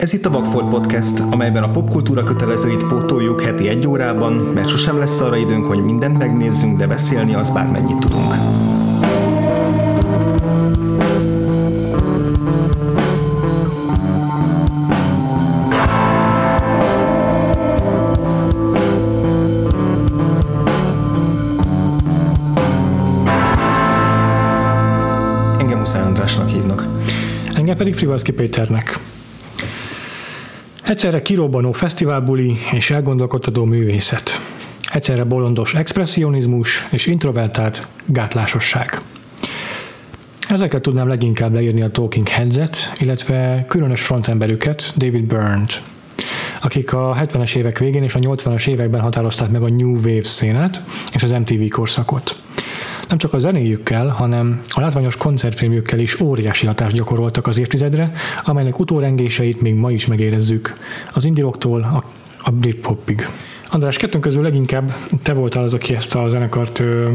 Ez itt a Vagfolt Podcast, amelyben a popkultúra kötelezőit pótoljuk heti egy órában, mert sosem lesz arra időnk, hogy mindent megnézzünk, de beszélni az bármennyit tudunk. Engem Muszáj Andrásnak hívnak. Engem pedig Frivalszki Péternek. Egyszerre kirobbanó fesztiválbuli és elgondolkodtató művészet. Egyszerre bolondos expressionizmus és introvertált gátlásosság. Ezeket tudnám leginkább leírni a Talking Heads-et, illetve különös frontemberüket, David Byrne-t, akik a 70-es évek végén és a 80-as években határozták meg a New Wave szénát és az MTV korszakot. Nem csak a zenéjükkel, hanem a látványos koncertfilmjükkel is óriási hatást gyakoroltak az évtizedre, amelynek utórengéseit még ma is megérezzük, az indie-rocktól a, a Britpopig. András, kettőnk közül leginkább te voltál az, aki ezt a zenekart ö,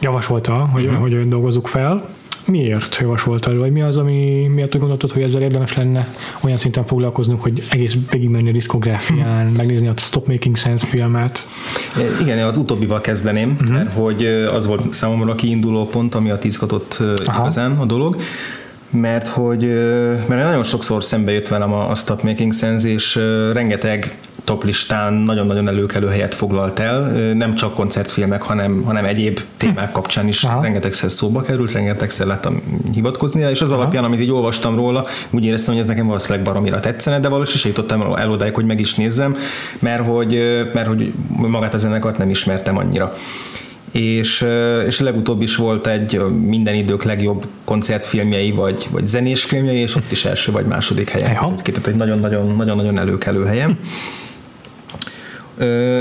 javasolta, hogy, uh-huh. hogy dolgozzuk fel. Miért javasoltad, vagy mi az, ami miatt gondoltad, hogy ezzel érdemes lenne olyan szinten foglalkoznunk, hogy egész végigmenni a diszkográfián, megnézni a Stop Making Sense filmet? Igen, az utóbbival kezdeném, uh-huh. mert hogy az volt számomra a kiinduló pont, ami a izgatott igazán a dolog mert hogy mert nagyon sokszor szembe jött velem a, a Stop Making Sense, és rengeteg top listán nagyon-nagyon előkelő helyet foglalt el, nem csak koncertfilmek, hanem, hanem egyéb témák kapcsán is Aha. rengetegszer szóba került, rengetegszer láttam hivatkozni és az Aha. alapján, amit így olvastam róla, úgy éreztem, hogy ez nekem valószínűleg baromira tetszene, de valószínűleg jutottam el odáig, hogy meg is nézzem, mert hogy, mert hogy magát a zenekart nem ismertem annyira és, és legutóbb is volt egy minden idők legjobb koncertfilmjei, vagy, vagy zenés filmjei, és ott is első vagy második helyen. Tehát egy nagyon-nagyon előkelő helyen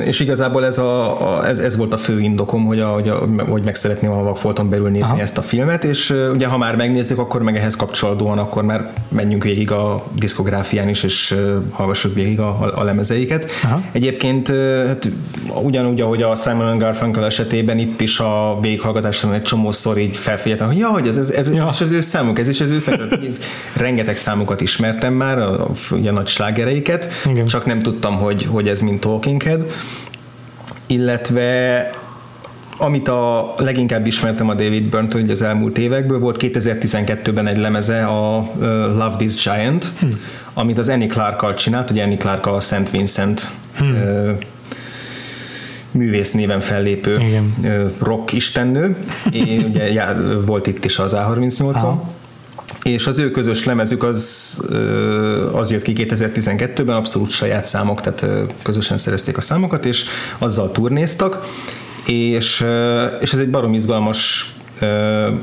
és igazából ez, a, a, ez, ez volt a fő indokom, hogy, a, hogy, a, hogy meg szeretném a Vagfolton belül nézni Aha. ezt a filmet, és ugye ha már megnézzük, akkor meg ehhez kapcsolódóan, akkor már menjünk végig a diszkográfián is, és hallgassuk végig a, a, lemezeiket. Aha. Egyébként hát, ugyanúgy, ahogy a Simon Garfunkel esetében itt is a végighallgatásban egy csomószor így felfigyeltem, hogy ja, hogy ez, ez, ez, ja. ez is az ő számuk, ez is az ő számuk. Rengeteg számukat ismertem már, a, a, a nagy slágereiket, Igen. csak nem tudtam, hogy, hogy ez mint Talking Head, illetve amit a leginkább ismertem a David byrne az elmúlt évekből, volt 2012-ben egy lemeze, a Love This Giant, hmm. amit az Annie Clark-kal csinált, ugye Annie Clark a Szent Vincent hmm. művész néven fellépő Igen. rock istennő. Én, ugye já, volt itt is az A38-on és az ő közös lemezük az, az jött ki 2012-ben, abszolút saját számok, tehát közösen szerezték a számokat, és azzal turnéztak, és, és ez egy barom izgalmas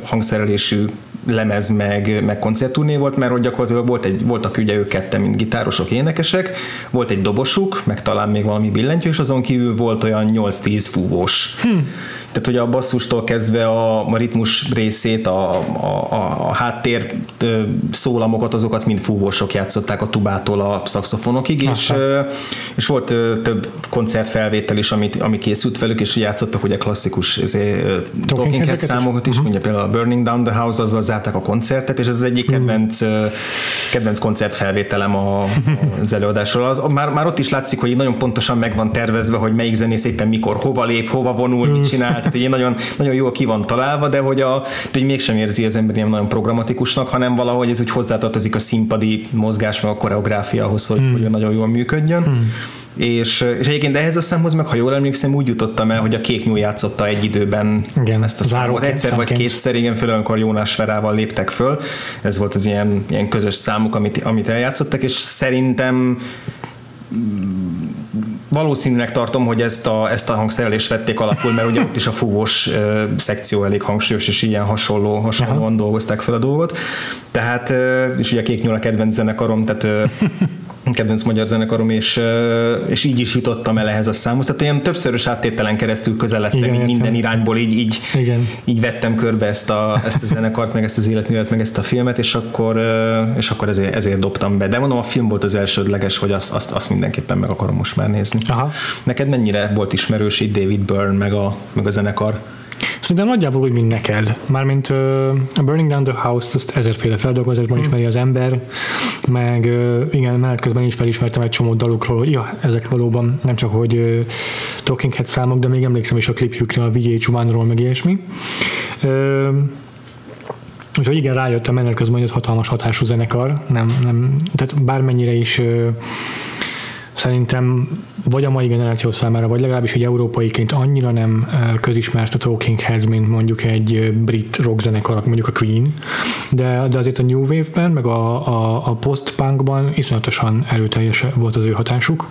hangszerelésű lemez meg, meg koncertturné volt, mert hogy gyakorlatilag volt egy, voltak ugye ők ketten, mint gitárosok, énekesek, volt egy dobosuk, meg talán még valami billentyű, és azon kívül volt olyan 8-10 fúvós. Hm. Tehát, hogy a basszustól kezdve a, a ritmus részét, a, a, a, a háttér szólamokat, azokat mind fúvósok játszották a tubától a szakszofonokig, és, és volt több koncertfelvétel is, amit, ami készült velük, és játszottak ugye klasszikus Talking Head számokat is, uh-huh. mondja például a Burning Down the House, azzal zárták a koncertet, és ez az egyik mhm. kedvenc, kedvenc koncertfelvételem a, az előadásról. Az, már, már ott is látszik, hogy nagyon pontosan meg van tervezve, hogy melyik zenész éppen mikor, hova lép, hova vonul, mit csinál, tehát egy nagyon, nagyon jól ki van találva, de hogy, a, de hogy mégsem érzi az ember ilyen nagyon programatikusnak, hanem valahogy ez úgy hozzátartozik a színpadi mozgás, meg a koreográfiahoz, hogy, hmm. hogy nagyon jól működjön. Hmm. És, és egyébként ehhez a számhoz meg, ha jól emlékszem, úgy jutottam el, hogy a Kék Nyúl játszotta egy időben igen, ezt a számot. Egyszer számként. vagy kétszer, igen, főleg amikor Jónás Verával léptek föl. Ez volt az ilyen, ilyen közös számuk, amit, amit eljátszottak, és szerintem valószínűleg tartom, hogy ezt a, ezt a hangszerelést vették alapul, mert ugye ott is a fúvós szekció elég hangsúlyos, és ilyen hasonló, hasonlóan Aha. dolgozták fel a dolgot. Tehát, és ugye a Kék Nyúl a kedvenc zenekarom, tehát kedvenc magyar zenekarom, és, és így is jutottam el ehhez a számhoz. Tehát ilyen többszörös áttételen keresztül közeledtem Igen, így minden irányból, így, így, Igen. így vettem körbe ezt a, ezt a zenekart, meg ezt az életművet, meg ezt a filmet, és akkor, és akkor ezért, ezért dobtam be. De mondom, a film volt az elsődleges, hogy azt, azt, azt mindenképpen meg akarom most már nézni. Aha. Neked mennyire volt ismerős itt David Byrne, meg a, meg a zenekar? Szerintem nagyjából úgy, mint neked. Mármint uh, a Burning Down the House-t azt ezerféle feldolgozásban hmm. ismeri az ember, meg uh, igen, menet közben is felismertem egy csomó dalukról, hogy ja, ezek valóban nem csak, hogy uh, Talking Head számok, de még emlékszem is a klipjükre, a VH1-ról, meg ilyesmi. Uh, Úgyhogy igen, rájöttem menet közben, hogy ez hatalmas hatású zenekar. Nem, nem, tehát bármennyire is szerintem vagy a mai generáció számára, vagy legalábbis egy európaiként annyira nem közismert a Talking Heads, mint mondjuk egy brit rockzenekar, mondjuk a Queen, de, de azért a New Wave-ben, meg a, a, a post-punkban iszonyatosan erőteljes volt az ő hatásuk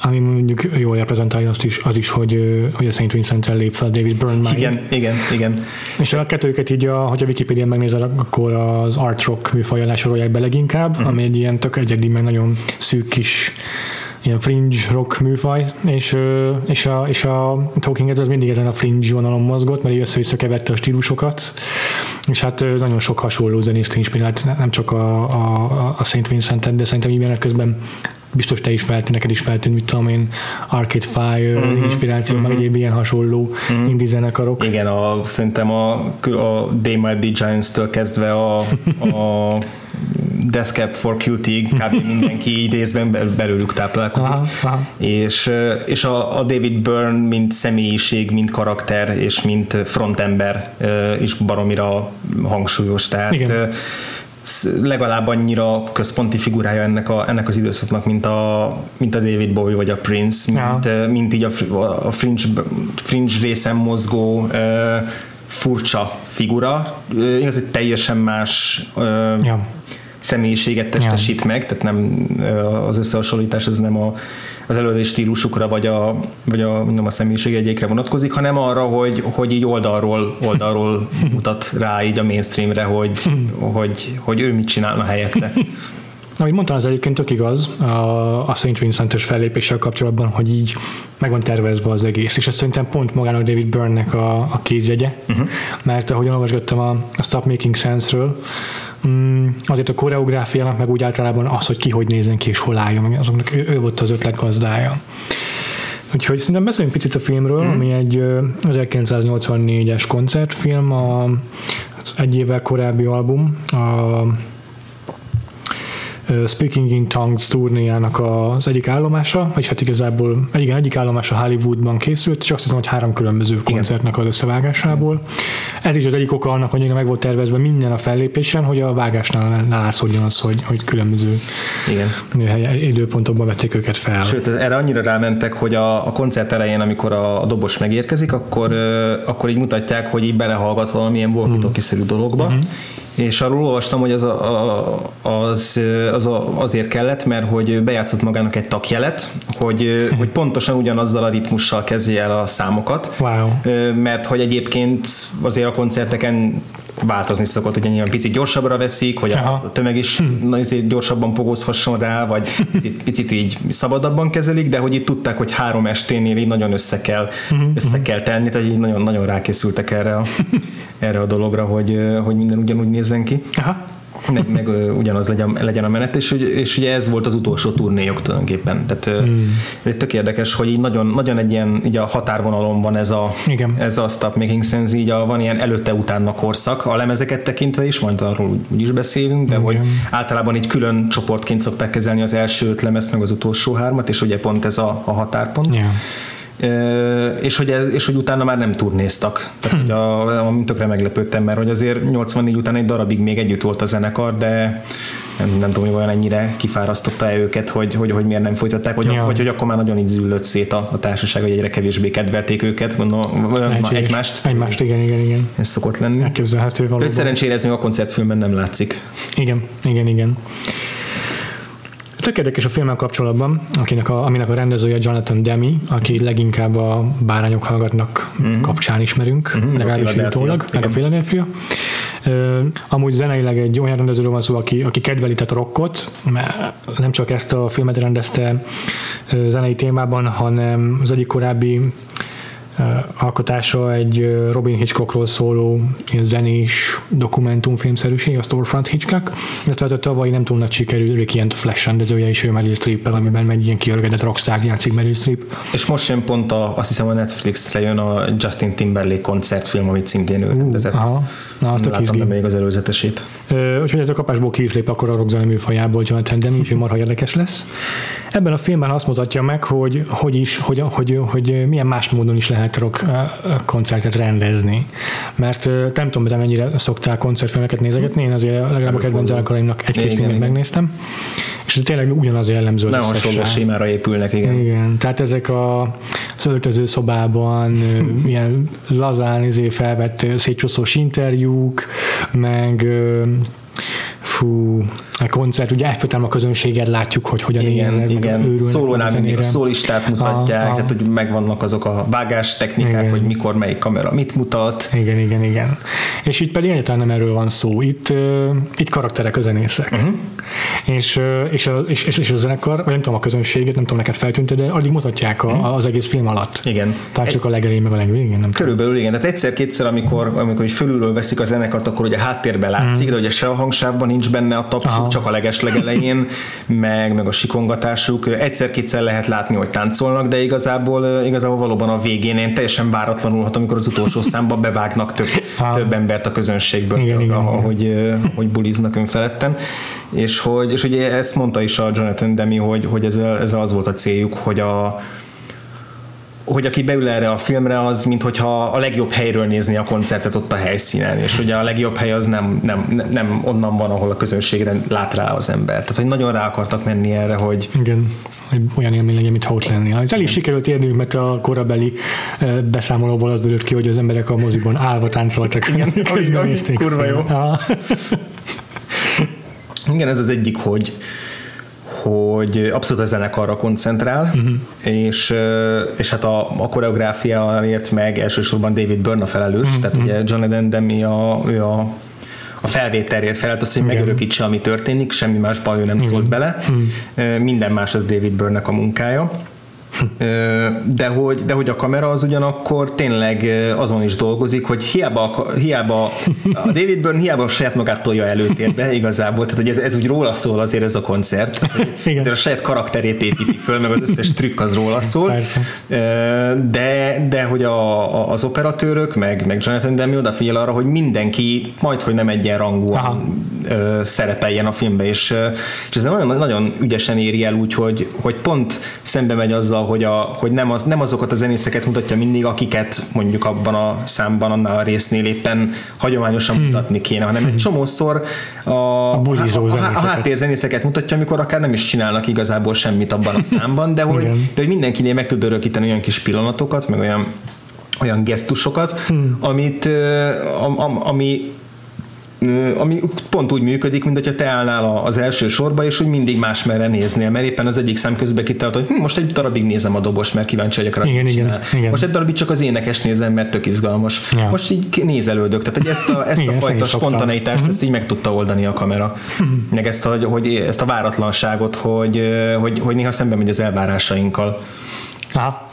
ami mondjuk jól reprezentálja azt is, az is, hogy, hogy a St. Vincent-tel lép fel David Byrne Igen, igen, igen. És a kettőket így, a, hogyha wikipedia megnézel, akkor az art rock műfajjal sorolják be leginkább, uh-huh. ami egy ilyen tök egyedi, meg nagyon szűk kis ilyen fringe rock műfaj, és, és, a, és a Talking Heads az mindig ezen a fringe vonalon mozgott, mert össze-vissza keverte a stílusokat, és hát nagyon sok hasonló zenészt inspirált, nem csak a, a, a St. Vincent-et, de szerintem így közben biztos te is feltűnt, neked is feltűnt, mit tudom én, Arcade Fire uh-huh, inspiráció, uh-huh. meg egyéb ilyen hasonló uh-huh. indie zenekarok. Igen, a, szerintem a, a They Might Be Giants-től kezdve a, a Death Cab for Cutie, kb. mindenki így részben belőlük táplálkozik. Aha, aha. És, és a, a David Byrne, mint személyiség, mint karakter, és mint frontember is baromira hangsúlyos. Tehát Igen legalább annyira központi figurája ennek, a, ennek az időszaknak, mint a, mint a David Bowie vagy a Prince, mint, ja. mint így a, a fringe, fringe részen mozgó uh, furcsa figura. Uh, igaz, egy teljesen más uh, ja. Személyiséget testesít ja. meg, tehát nem az összehasonlítás ez nem a az előadás stílusukra, vagy a, vagy a, mondom, a személyiség egyékre vonatkozik, hanem arra, hogy, hogy így oldalról, oldalról mutat rá így a mainstreamre, hogy, hogy, hogy ő mit csinálna helyette. Amit mondtam, az egyébként tök igaz a, a St. Vincent-ös fellépéssel kapcsolatban, hogy így meg van tervezve az egész, és ez szerintem pont magának David Byrne-nek a, a kézjegye, uh-huh. mert ahogyan olvasgattam a, a Stop Making Sense-ről, Mm, azért a koreográfiának, meg úgy általában az, hogy ki hogy nézzen ki és hol álljon, azoknak ő, ő volt az ötlet gazdája. Úgyhogy szerintem beszéljünk picit a filmről, mm. ami egy 1984-es koncertfilm, a, egy évvel korábbi album, a Speaking in Tongues turnéjának az egyik állomása, vagy hát igazából igen, egyik állomása Hollywoodban készült, és azt hiszem, hogy három különböző koncertnek az összevágásából. Ez is az egyik oka annak, hogy meg volt tervezve minden a fellépésen, hogy a vágásnál látszódjon az, hogy, hogy különböző igen. időpontokban vették őket fel. Sőt, erre annyira rámentek, hogy a, a koncert elején, amikor a, a dobos megérkezik, akkor, akkor így mutatják, hogy így belehallgat valamilyen walkie-talkie-szerű dologba, mm és arról olvastam, hogy az, a, az, az a, azért kellett, mert hogy bejátszott magának egy takjelet, hogy, hogy pontosan ugyanazzal a ritmussal kezdje el a számokat, wow. mert hogy egyébként azért a koncerteken változni szokott, hogy nyilván picit gyorsabbra veszik, hogy Aha. a tömeg is hm. gyorsabban pogózhasson rá, vagy picit, picit így szabadabban kezelik, de hogy itt tudták, hogy három esténél így nagyon össze kell, hm. össze kell tenni, tehát így nagyon, nagyon rákészültek erre a, erre a dologra, hogy, hogy minden ugyanúgy nézzen ki. Aha meg, meg ugyanaz legyen, legyen a menet, és, és ugye ez volt az utolsó turnéjuk tulajdonképpen. Tehát hmm. tök érdekes, hogy így nagyon, nagyon egy ilyen így a határvonalon van ez a, Igen. ez a Stop Making Sense, így a, van ilyen előtte-utána korszak, a lemezeket tekintve is, majd arról úgy, úgy is beszélünk, de Igen. hogy általában így külön csoportként szokták kezelni az első öt lemezt, meg az utolsó hármat, és ugye pont ez a, a határpont. Yeah és hogy, ez, és hogy utána már nem turnéztak. Tehát, hogy a, a, tökre meglepődtem, mert hogy azért 84 után egy darabig még együtt volt a zenekar, de nem, nem tudom, hogy olyan ennyire kifárasztotta-e őket, hogy, hogy, hogy miért nem folytatták, vagy, ja. hogy, hogy akkor már nagyon így züllött szét a, a társaság, hogy egyre kevésbé kedvelték őket, gondolom, egymást. Egymást, igen, igen, igen. Ez szokott lenni. Elképzelhető valóban. Öt szerencsére ez a koncertfilmben nem látszik. Igen, igen, igen. Tök érdekes a filmmel kapcsolatban, akinek a, aminek a rendezője Jonathan Demi, aki leginkább a Bárányok hallgatnak mm-hmm. kapcsán ismerünk, mm-hmm, legalábbis utólag, meg a Philadelphia. Uh, amúgy zeneileg egy olyan rendezőről van szó, aki, aki kedveli a rockot, mert nem csak ezt a filmet rendezte zenei témában, hanem az egyik korábbi alkotása egy Robin Hitchcockról szóló zenés dokumentumfilmszerűség, a Storefront Hitchcock, illetve hát a tavalyi nem túl nagy sikerű Ricky and Flash rendezője is ő Meryl streep amiben egy ilyen kiörgedett rockstar játszik Meryl Streep. És most jön pont a, azt hiszem a Netflixre jön a Justin Timberlake koncertfilm, amit szintén ő rendezett. Aha. Na, azt Láttam még az előzetesét. úgyhogy ez a kapásból ki is lép akkor a rockzene műfajából Jonathan Demme, úgyhogy marha érdekes lesz. Ebben a filmben azt mutatja meg, hogy hogy is, hogy, hogy, hogy milyen más módon is lehet rock koncertet rendezni. Mert nem tudom, hogy mennyire szoktál koncertfilmeket nézegetni, én azért legalább a kedvenc egy-két filmet megnéztem és ez tényleg ugyanaz jellemző. Nem hasonló sémára épülnek, igen. Igen, tehát ezek a, az öltöző szobában ilyen lazán izé felvett szétcsoszós interjúk, meg fú, a koncert, ugye egyfolytában a közönséget látjuk, hogy hogyan igen, érzek, igen. Szólónál mindig a szólistát mutatják, a, a, tehát hogy megvannak azok a vágás technikák, igen. hogy mikor melyik kamera mit mutat. Igen, igen, igen. És itt pedig egyáltalán nem erről van szó, itt, uh, itt karakterek a zenészek. Uh-huh. És, uh, és, a, és, és, és a zenekar, vagy nem tudom a közönséget, nem tudom neked feltűnt, de addig mutatják a, uh-huh. az egész film alatt. Igen. Tehát csak a legelején, meg a legvégén. Nem Körülbelül tudom. igen, tehát egyszer-kétszer, amikor, amikor fölülről veszik a zenekart, akkor ugye háttérben látszik, uh-huh. de ugye se a hangsávban nincs benne a tapsuk, csak a legeslegelején, meg, meg a sikongatásuk. Egyszer-kétszer lehet látni, hogy táncolnak, de igazából, igazából valóban a végén én teljesen váratlanul, hát amikor az utolsó számba bevágnak több, több embert a közönségből, igen, igen, ahogy, igen. hogy buliznak önfeledten. És hogy, és ugye ezt mondta is a Jonathan Demi, hogy, hogy ez, ez az volt a céljuk, hogy a, hogy aki beül erre a filmre, az mint hogyha a legjobb helyről nézni a koncertet ott a helyszínen, és ugye a legjobb hely az nem, nem, nem onnan van, ahol a közönségre lát rá az ember. Tehát, hogy nagyon rá akartak menni erre, hogy... Igen, hogy olyan élmény legyen, mint ott lenni. Hát el is sikerült érnünk, mert a korabeli beszámolóból az derült ki, hogy az emberek a moziban állva táncoltak. Igen, közben nézték. Kurva jó. Igen, ez az egyik, hogy hogy abszolút a zenekarra koncentrál, uh-huh. és, és hát a, a koreográfiáért meg elsősorban David Byrne a felelős, uh-huh. tehát ugye John Eden Demi a, ő a a felvételért felelt az, hogy Igen. megörökítse, ami történik, semmi másban ő nem Igen. szólt bele. Igen. Minden más az David Byrne-nek a munkája de hogy, de hogy a kamera az ugyanakkor tényleg azon is dolgozik, hogy hiába, hiába a David Byrne hiába saját magát tolja előtérbe igazából, tehát hogy ez, ez úgy róla szól azért ez a koncert, azért a saját karakterét építi föl, meg az összes trükk az róla szól, Persze. de, de hogy a, a, az operatőrök, meg, meg Jonathan Demi odafigyel arra, hogy mindenki majd, hogy nem egyenrangúan Aha. szerepeljen a filmbe, és, és ez nagyon, nagyon ügyesen éri el úgy, hogy, hogy pont szembe megy azzal, hogy, a, hogy nem, az, nem azokat a zenészeket mutatja mindig, akiket mondjuk abban a számban, annál a résznél éppen hagyományosan hmm. mutatni kéne, hanem egy csomószor a, a, a, a, háttérzenészeket mutatja, amikor akár nem is csinálnak igazából semmit abban a számban, de hogy, de hogy mindenkinél meg tud örökíteni olyan kis pillanatokat, meg olyan olyan gesztusokat, hmm. amit, ami, ami ami pont úgy működik, mint hogyha te állnál az első sorba, és hogy mindig más merre néznél, mert éppen az egyik szem közben kitelt, hogy hm, most egy darabig nézem a dobos, mert kíváncsi vagyok rá, igen, igen, igen. Most egy darabig csak az énekes nézem, mert tök izgalmas. Ja. Most így nézelődök, tehát hogy ezt a, ezt igen, a fajta spontaneitást, uh-huh. ezt így meg tudta oldani a kamera. Uh-huh. Meg ezt a, hogy ezt a váratlanságot, hogy, hogy, hogy néha szembe megy az elvárásainkkal. Aha.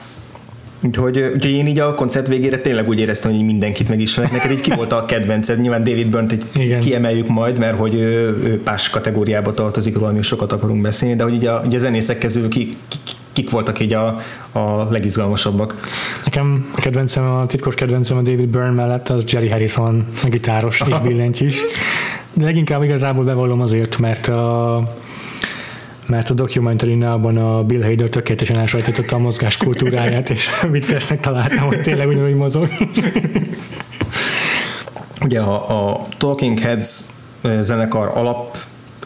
Úgyhogy, úgyhogy én így a koncert végére tényleg úgy éreztem, hogy mindenkit megismerek. Neked így ki volt a kedvenced? Nyilván David Byrne-t egy kiemeljük majd, mert hogy ő, ő pás kategóriába tartozik róla, mi sokat akarunk beszélni, de hogy így a, így a zenészek közül ki, ki, kik voltak így a, a legizgalmasabbak? Nekem a kedvencem, a titkos kedvencem a David Byrne mellett az Jerry Harrison, a gitáros és billentyűs. De leginkább igazából bevallom azért, mert a mert a documentary a Bill Hader tökéletesen elsajtította a mozgás kultúráját, és viccesnek találtam, hogy tényleg ugyanúgy mozog. Ugye a, a Talking Heads zenekar alap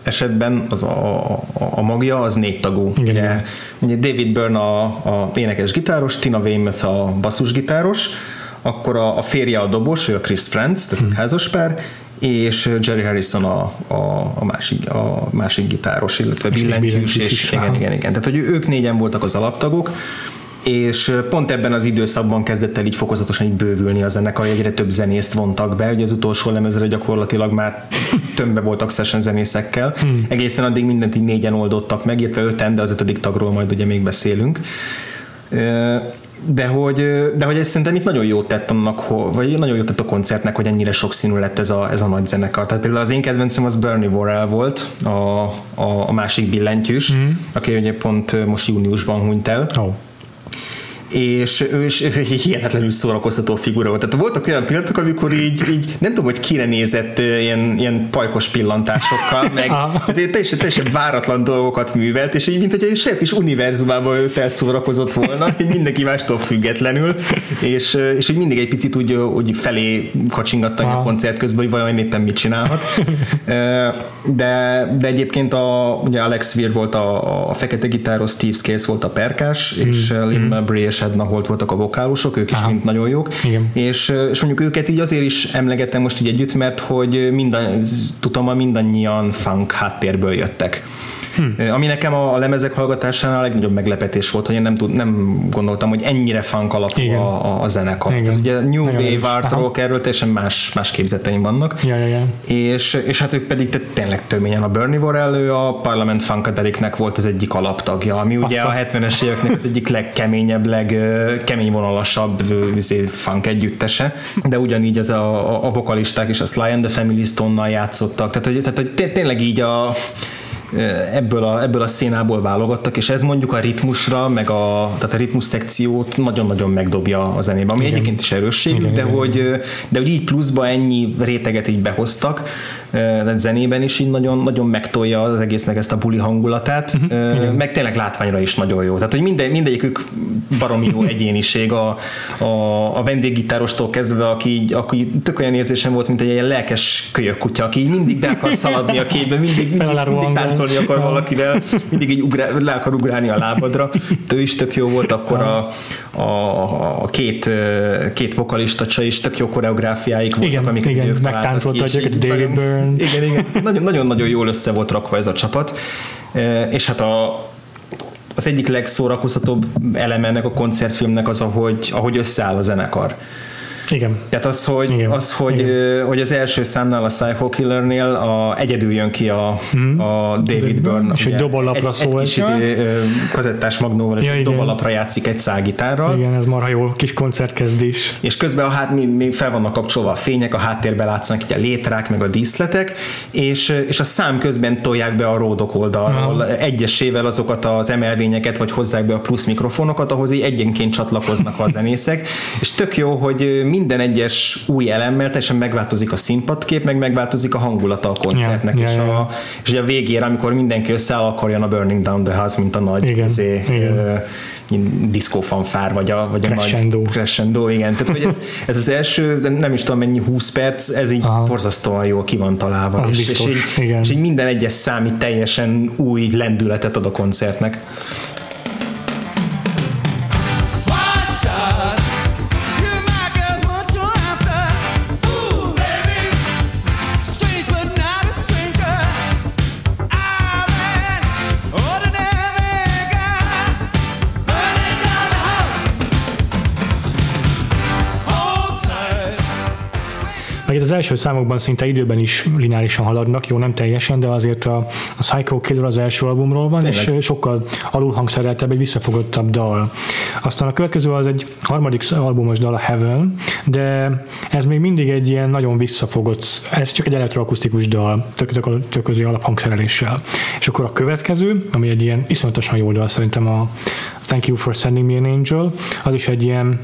esetben az a, a, a magja az négy tagú. Igen, ugye, igen. ugye David Byrne a, a énekes gitáros, Tina Weymouth a basszusgitáros, akkor a, a férje a dobos, ő a Chris Friends, tehát hmm. házaspár, és Jerry Harrison a, a, a, másik, a másik gitáros, illetve billentyűs, és, és igen, igen, igen. Tehát, hogy ők négyen voltak az alaptagok, és pont ebben az időszakban kezdett el így fokozatosan így bővülni a zenekar, egyre több zenészt vontak be, ugye az utolsó lemezre gyakorlatilag már tömbbe voltak session zenészekkel, hmm. egészen addig mindent így négyen oldottak meg, illetve öten, de az ötödik tagról majd ugye még beszélünk de hogy, de hogy ez szerintem itt nagyon jót tett annak, vagy nagyon jót tett a koncertnek, hogy ennyire sokszínű lett ez a, ez a nagy zenekar. Tehát például az én kedvencem az Bernie Worrell volt, a, a, a másik billentyűs, mm. aki ugye pont most júniusban hunyt el. Oh és ő is hihetetlenül szórakoztató figura volt. Tehát voltak olyan pillanatok, amikor így, így nem tudom, hogy kire nézett ilyen, ilyen pajkos pillantásokkal, meg teljesen, teljesen váratlan dolgokat művelt, és így, mint hogy egy saját kis univerzumában őt elszórakozott volna, így mindenki mástól függetlenül, és, és hogy mindig egy picit úgy, úgy felé kacsingatta a koncert közben, hogy vajon éppen mit csinálhat. De, de egyébként a, ugye Alex Weir volt a, a fekete gitáros, Steve Scales volt a perkás, mm. és Lynn mm. és és Edna Holt voltak a vokálusok, ők is Aha. mind nagyon jók. Igen. És, és mondjuk őket így azért is emlegetem most így együtt, mert hogy minden, tudom, mindannyian funk háttérből jöttek. Hm. Ami nekem a, a lemezek hallgatásánál a legnagyobb meglepetés volt, hogy én nem, tud, nem gondoltam, hogy ennyire funk alapú a, a, a zenekar. Igen. Tehát ugye New Nagyon Wave Art Rock erről teljesen más, más képzeteim vannak. Ja, ja, ja. És, és hát ők pedig te, tényleg töményen a Bernie Worrell, ő a Parliament Funkadelicnek volt az egyik alaptagja, ami ugye Aztán. a 70-es éveknek az egyik legkeményebb, legkeményvonalasabb izé, funk együttese, de ugyanígy az a, a, a vokalisták is a Sly and the Family Stone-nal játszottak, tehát hogy, tehát, hogy tényleg így a ebből a, ebből a szénából válogattak, és ez mondjuk a ritmusra, meg a, tehát a ritmus szekciót nagyon-nagyon megdobja a zenében, ami igen. egyébként is erősség, igen, de, igen. Hogy, de hogy így pluszba ennyi réteget így behoztak, tehát zenében is így nagyon, nagyon megtolja az egésznek ezt a buli hangulatát, uh-huh, meg tényleg látványra is nagyon jó. Tehát, hogy minden, mindegyikük baromi jó egyéniség. A, a, a vendéggitárostól kezdve, aki, így, aki tök olyan érzésem volt, mint egy ilyen lelkes kölyök kutya, aki így mindig be akar szaladni a képbe, mindig, mindig, mindig táncolni akar valakivel, mindig így ugrá, le akar ugrálni a lábadra. Ő is tök jó volt, akkor a, a, a két, két vokalista is tök jó koreográfiáik voltak, igen, amiket igen, ők megtáncoltak David Byrne. Igen, igen, nagyon-nagyon jól össze volt rakva ez a csapat, és hát a, az egyik legszórakoztatóbb eleme ennek a koncertfilmnek az, ahogy, ahogy összeáll a zenekar. Igen. Tehát az, hogy, Igen. az, hogy, Igen. hogy az első számnál a Psycho Killernél a, egyedül jön ki a, mm. a David Byrne. És egy dobolapra szól. Egy kis izé, kazettás magnóval, és ja, egy dobolapra játszik egy szágitárral. Igen, ez marha jó kis koncertkezdés. És közben a hát, még, még fel vannak kapcsolva a fények, a háttérben látszanak így a létrák, meg a díszletek, és, és a szám közben tolják be a ródok oldalról Aha. egyesével azokat az emelvényeket, vagy hozzák be a plusz mikrofonokat, ahhoz így egyenként csatlakoznak a zenészek, és tök jó, hogy mi minden egyes új elemmel teljesen megváltozik a színpadkép, meg megváltozik a hangulata a koncertnek, ja, és, ja, ja. A, és a végére, amikor mindenki összeáll, akkor jön a Burning Down the House, mint a nagy igen, izé, igen. diszkófanfár, vagy a, vagy a crescendo. nagy crescendo, igen. Tehát, hogy ez, ez az első, de nem is tudom mennyi 20 perc, ez így Aha. borzasztóan jól ki van találva. Az és, biztos, és, így, igen. és így minden egyes szám így teljesen új lendületet ad a koncertnek. Első számokban szinte időben is lineárisan haladnak, jó, nem teljesen, de azért a, a Psycho Killer az első albumról van, Tényleg? és sokkal alulhangszereltebb, egy visszafogottabb dal. Aztán a következő az egy harmadik albumos dal, a Heaven, de ez még mindig egy ilyen nagyon visszafogott, ez csak egy elektroakusztikus dal, tök, tök, tök az alaphangszereléssel. És akkor a következő, ami egy ilyen iszonyatosan jó dal szerintem a Thank You for Sending Me an Angel, az is egy ilyen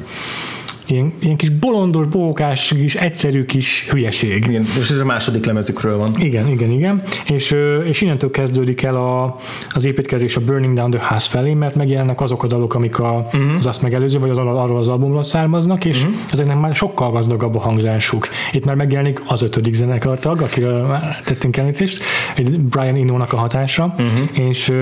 ilyen, ilyen kis bolondos, bókás, kis egyszerű kis hülyeség. Igen, és ez a második lemezükről van. Igen, igen, igen. És, és innentől kezdődik el a, az építkezés a Burning Down the House felé, mert megjelennek azok a dalok, amik a, uh-huh. az azt megelőző, vagy az arról az albumról származnak, és uh-huh. ezeknek már sokkal gazdagabb a hangzásuk. Itt már megjelenik az ötödik zenekartag, akiről már tettünk említést, egy Brian Eno-nak a hatása, uh-huh. és,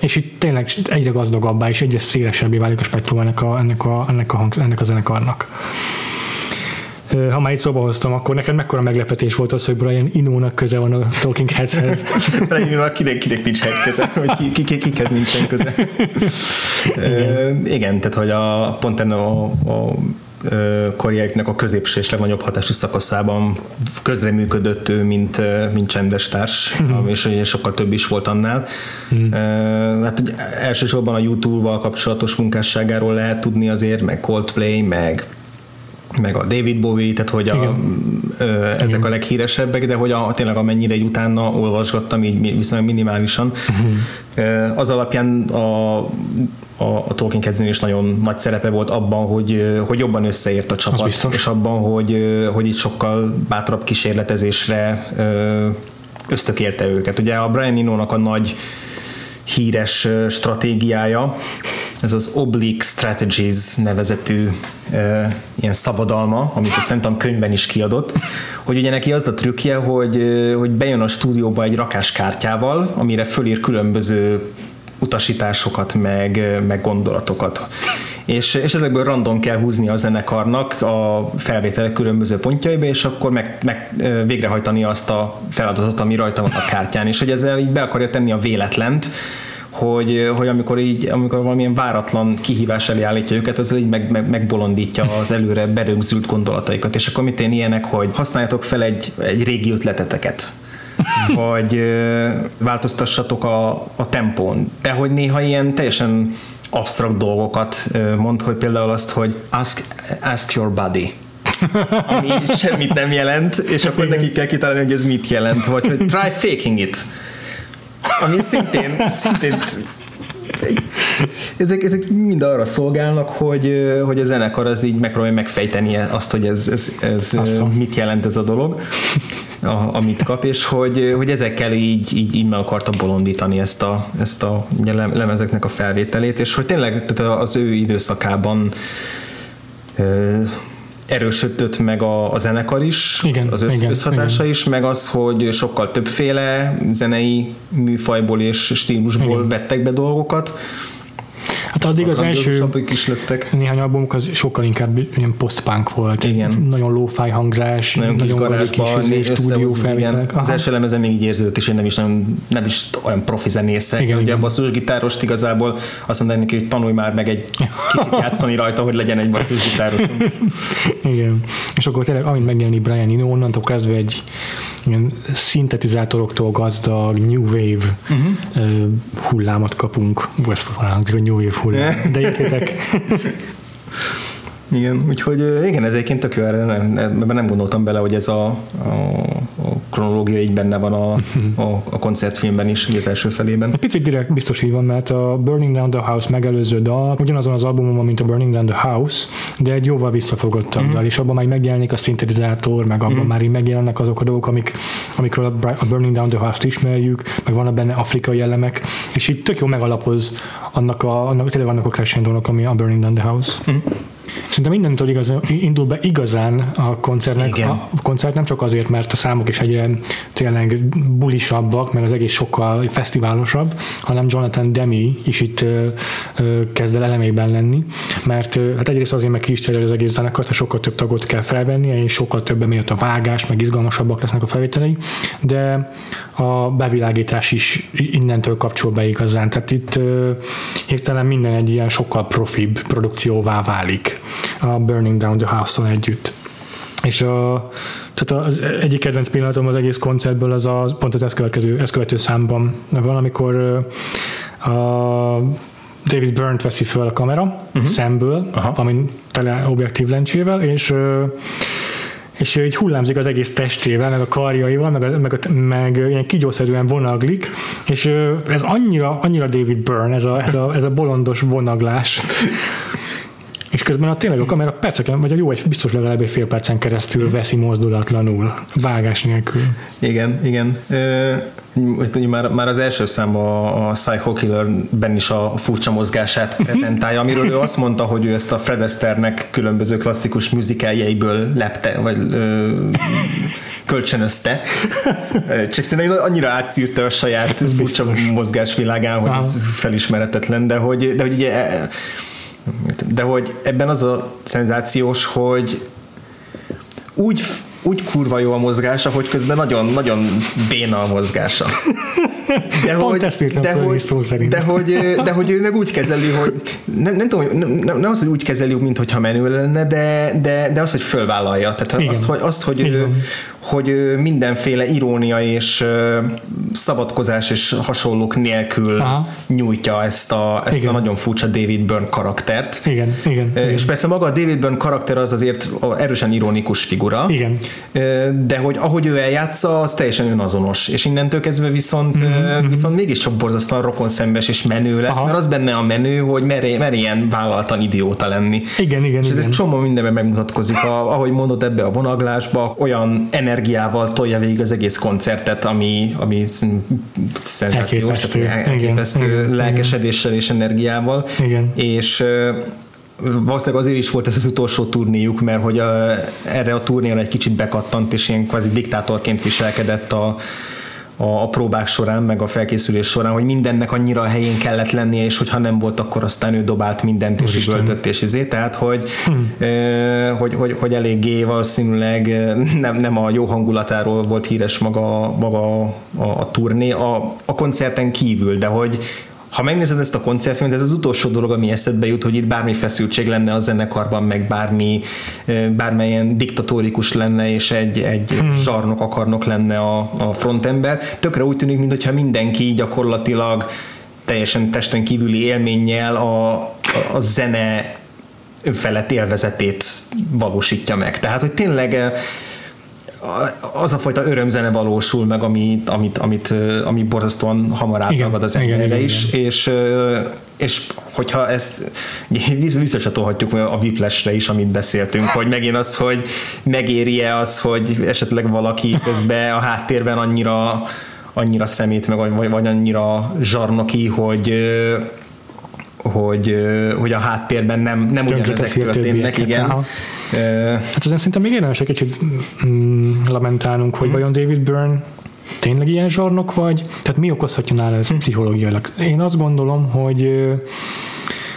és itt tényleg egyre gazdagabbá és egyre szélesebbé válik a spektrum ennek a, ennek a, ennek a, hang, ennek a zenekarnak ha már itt szóba hoztam, akkor neked mekkora meglepetés volt az, hogy Brian Inónak köze van a Talking Headshez? Brian Inónak kinek, kinek nincs head köze, vagy ki, ki, ki, kikhez nincsen köze. igen. Uh, igen, tehát hogy a, pont a, a karrierjüknek a középső és legnagyobb hatású szakaszában közreműködött ő, mint, mint csendes társ, és, és sokkal több is volt annál. Mm. Hát elsősorban a YouTube-val kapcsolatos munkásságáról lehet tudni azért, meg Coldplay, meg meg a David Bowie, tehát hogy a, ö, ezek Igen. a leghíresebbek, de hogy a, tényleg amennyire egy utána olvasgattam, így viszonylag minimálisan, uh-huh. az alapján a, a, a Tolkien Kedzén is nagyon nagy szerepe volt abban, hogy, hogy jobban összeért a csapat, és abban, hogy, hogy itt sokkal bátrabb kísérletezésre ösztökélte őket. Ugye a Brian Eno-nak a nagy híres stratégiája, ez az Oblique Strategies nevezetű e, ilyen szabadalma, amit a szerintem könyvben is kiadott, hogy ugye neki az a trükkje, hogy, hogy bejön a stúdióba egy rakáskártyával, amire fölír különböző utasításokat, meg, meg gondolatokat. És, és ezekből random kell húzni a zenekarnak a felvételek különböző pontjaiba, és akkor meg, meg végrehajtani azt a feladatot, ami rajta van a kártyán, és hogy ezzel így be akarja tenni a véletlent, hogy, hogy amikor így, amikor valamilyen váratlan kihívás elé állítja őket, az így meg, meg, megbolondítja az előre berögzült gondolataikat. És akkor mit én ilyenek, hogy használjatok fel egy, egy régi ötleteteket, vagy változtassatok a, a tempón. De hogy néha ilyen teljesen absztrakt dolgokat mond, hogy például azt, hogy ask, ask your body ami semmit nem jelent, és akkor neki kell kitalálni, hogy ez mit jelent, vagy hogy try faking it ami szintén, szintén ezek, ezek mind arra szolgálnak, hogy, hogy a zenekar az így megpróbálja megfejteni azt, hogy ez, ez, ez mit jelent ez a dolog, a, amit kap, és hogy, hogy ezekkel így, így, így meg akarta bolondítani ezt a, ezt a lemezeknek a felvételét, és hogy tényleg tehát az ő időszakában erősödött meg a, a zenekar is, igen, az össz, igen, összhatása igen. is, meg az, hogy sokkal többféle zenei műfajból és stílusból igen. vettek be dolgokat, Hát addig az első is lettek. néhány albumok az sokkal inkább ilyen post-punk volt. Igen. Nagyon low-fi hangzás, nagyon, nagyon kis garázsban, kis stúdió felvételek. Az első lemezen még így érződött, és én nem is, nem, nem is olyan profi zenészek. Igen, ugye a basszusgitárost igazából azt mondani neki, hogy tanulj már meg egy kicsit játszani rajta, hogy legyen egy basszusgitáros. Igen. És akkor tényleg, amint megjelenik Brian Eno, onnantól kezdve egy ilyen szintetizátoroktól gazdag New Wave uh-huh. hullámot kapunk. Ez hangzik, a New Wave hullám. De értitek? Igen, úgyhogy igen, ez egyébként tök jó, erre nem, ebben nem gondoltam bele, hogy ez a, a, a kronológia így benne van a, a, a koncertfilmben is, az első felében. Egy picit direkt biztos így van, mert a Burning Down the House megelőző dal ugyanazon az albumon, mint a Burning Down the House, de egy jóval visszafogottabb mm-hmm. dal, és abban már megjelenik a szintetizátor, meg abban mm-hmm. már így megjelennek azok a dolgok, amik, amikről a Burning Down the House-t ismerjük, meg vannak benne afrikai elemek, és itt tök jó megalapoz annak a, annak, tényleg annak a crescendo ami a Burning Down the House. Mm-hmm. Szerintem mindentől igaz, indul be igazán a koncertnek. Igen. A koncert nem csak azért, mert a számok is egyre tényleg bulisabbak, meg az egész sokkal fesztiválosabb, hanem Jonathan Demi is itt ö, ö, kezd el elemében lenni, mert ö, hát egyrészt azért meg ki is az egész zenekart, sokkal több tagot kell felvenni, és sokkal több emiatt a vágás, meg izgalmasabbak lesznek a felvételei, de a bevilágítás is innentől kapcsol be igazán. Tehát itt ö, hirtelen minden egy ilyen sokkal profibb produkcióvá válik a Burning Down the House-on együtt. És a, tehát az egyik kedvenc pillanatom az egész koncertből az a, pont az ezt, következő, ezt követő számban van, amikor a David Byrne veszi föl a kamera uh-huh. szemből, Aha. ami tele objektív lencsével, és és így hullámzik az egész testével, meg a karjaival, meg, az, meg, a, meg ilyen kigyószerűen vonaglik, és ez annyira, annyira David Byrne, ez a, ez a, ez a bolondos vonaglás. És közben a tényleg a kamera perceken, vagy a jó egy biztos legalább egy fél percen keresztül veszi mozdulatlanul, vágás nélkül. Igen, igen. Ö, már, már az első számban a, a Psycho Killer-ben is a furcsa mozgását mhm. prezentálja, amiről ő azt mondta, hogy ő ezt a Fred Astairenek különböző klasszikus műzikeljeiből lepte, vagy ö, kölcsönözte. Csak szerintem annyira átszűrte a saját ez furcsa mozgásvilágán, hogy ez felismeretetlen, de hogy, de hogy ugye de hogy ebben az a szenzációs, hogy úgy, úgy kurva jó a mozgása, hogy közben nagyon, nagyon béna a mozgása. De hogy, de, hogy, szó szerint. de, hogy, de hogy ő meg úgy kezeli, hogy nem, nem tudom, nem, nem az, hogy úgy kezeli, mintha menő lenne, de, de, de az, hogy fölvállalja. Tehát azt, hogy, azt, hogy ő, hogy mindenféle irónia és szabadkozás és hasonlók nélkül Aha. nyújtja ezt, a, ezt a nagyon furcsa David Byrne karaktert. Igen, igen. És igen. persze maga a David Byrne karakter az azért erősen ironikus figura. Igen. De hogy ahogy ő eljátsza, az teljesen önazonos. És innentől kezdve viszont, mm-hmm. viszont mégiscsak borzasztóan rokon szembes és menő lesz, Aha. mert az benne a menő, hogy mer, mer ilyen vállaltan idióta lenni. Igen, igen, és ez igen. egy csomó mindenben megmutatkozik, a, ahogy mondod ebbe a vonaglásba, olyan energiával tolja végig az egész koncertet, ami, ami szenzációs, elképesztő, elképesztő igen, lelkesedéssel és energiával. Igen. És valószínűleg azért is volt ez az utolsó turnéjuk, mert hogy a, erre a turnéra egy kicsit bekattant, és ilyen kvázi diktátorként viselkedett a, a, a próbák során, meg a felkészülés során, hogy mindennek annyira a helyén kellett lennie, és hogyha nem volt, akkor aztán ő dobált mindent, és üvöltött, és izé, tehát hogy, hm. e, hogy, hogy, hogy eléggé valószínűleg nem, nem a jó hangulatáról volt híres maga, maga a, a turné, a, a koncerten kívül, de hogy ha megnézed ezt a koncertfilmet, ez az utolsó dolog, ami eszedbe jut, hogy itt bármi feszültség lenne a zenekarban, meg bármi, bármelyen diktatórikus lenne, és egy, egy hmm. zsarnok akarnok lenne a, a frontember. Tökre úgy tűnik, mintha mindenki gyakorlatilag teljesen testen kívüli élménnyel a, a zene felett élvezetét valósítja meg. Tehát, hogy tényleg az a fajta örömzene valósul meg, amit, amit, amit, ami borzasztóan hamar átagad az emberre is, igen. és és hogyha ezt visszacsatolhatjuk a Whiplashre is, amit beszéltünk, hogy megint az, hogy megéri-e az, hogy esetleg valaki közben a háttérben annyira annyira szemét, meg vagy, vagy annyira zsarnoki, hogy hogy, hogy a háttérben nem, nem ugyanezek történnek, igen. Aha. Hát ezen szerintem még érdemes egy kicsit mm, lamentálnunk, hogy mm. vajon David Byrne tényleg ilyen zsarnok vagy? Tehát mi okozhatja nála ezt mm. pszichológiailag? Én azt gondolom, hogy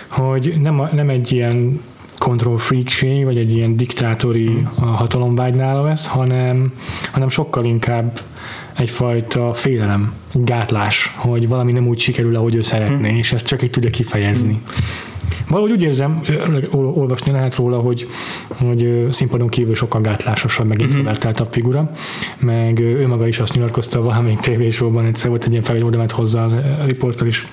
hogy nem, nem egy ilyen control freakség, vagy egy ilyen diktátori mm. hatalomvágy nála ez, hanem, hanem sokkal inkább egyfajta félelem, gátlás, hogy valami nem úgy sikerül, ahogy ő szeretné, hmm. és ezt csak így tudja kifejezni. Valahogy úgy érzem, olvasni lehet róla, hogy, hogy színpadon kívül sokkal gátlásosabb, meg introvertáltabb figura, meg ő maga is azt nyilatkozta valamelyik tévésóban, egyszer volt egy ilyen felvétel, oda ment hozzá a riporter is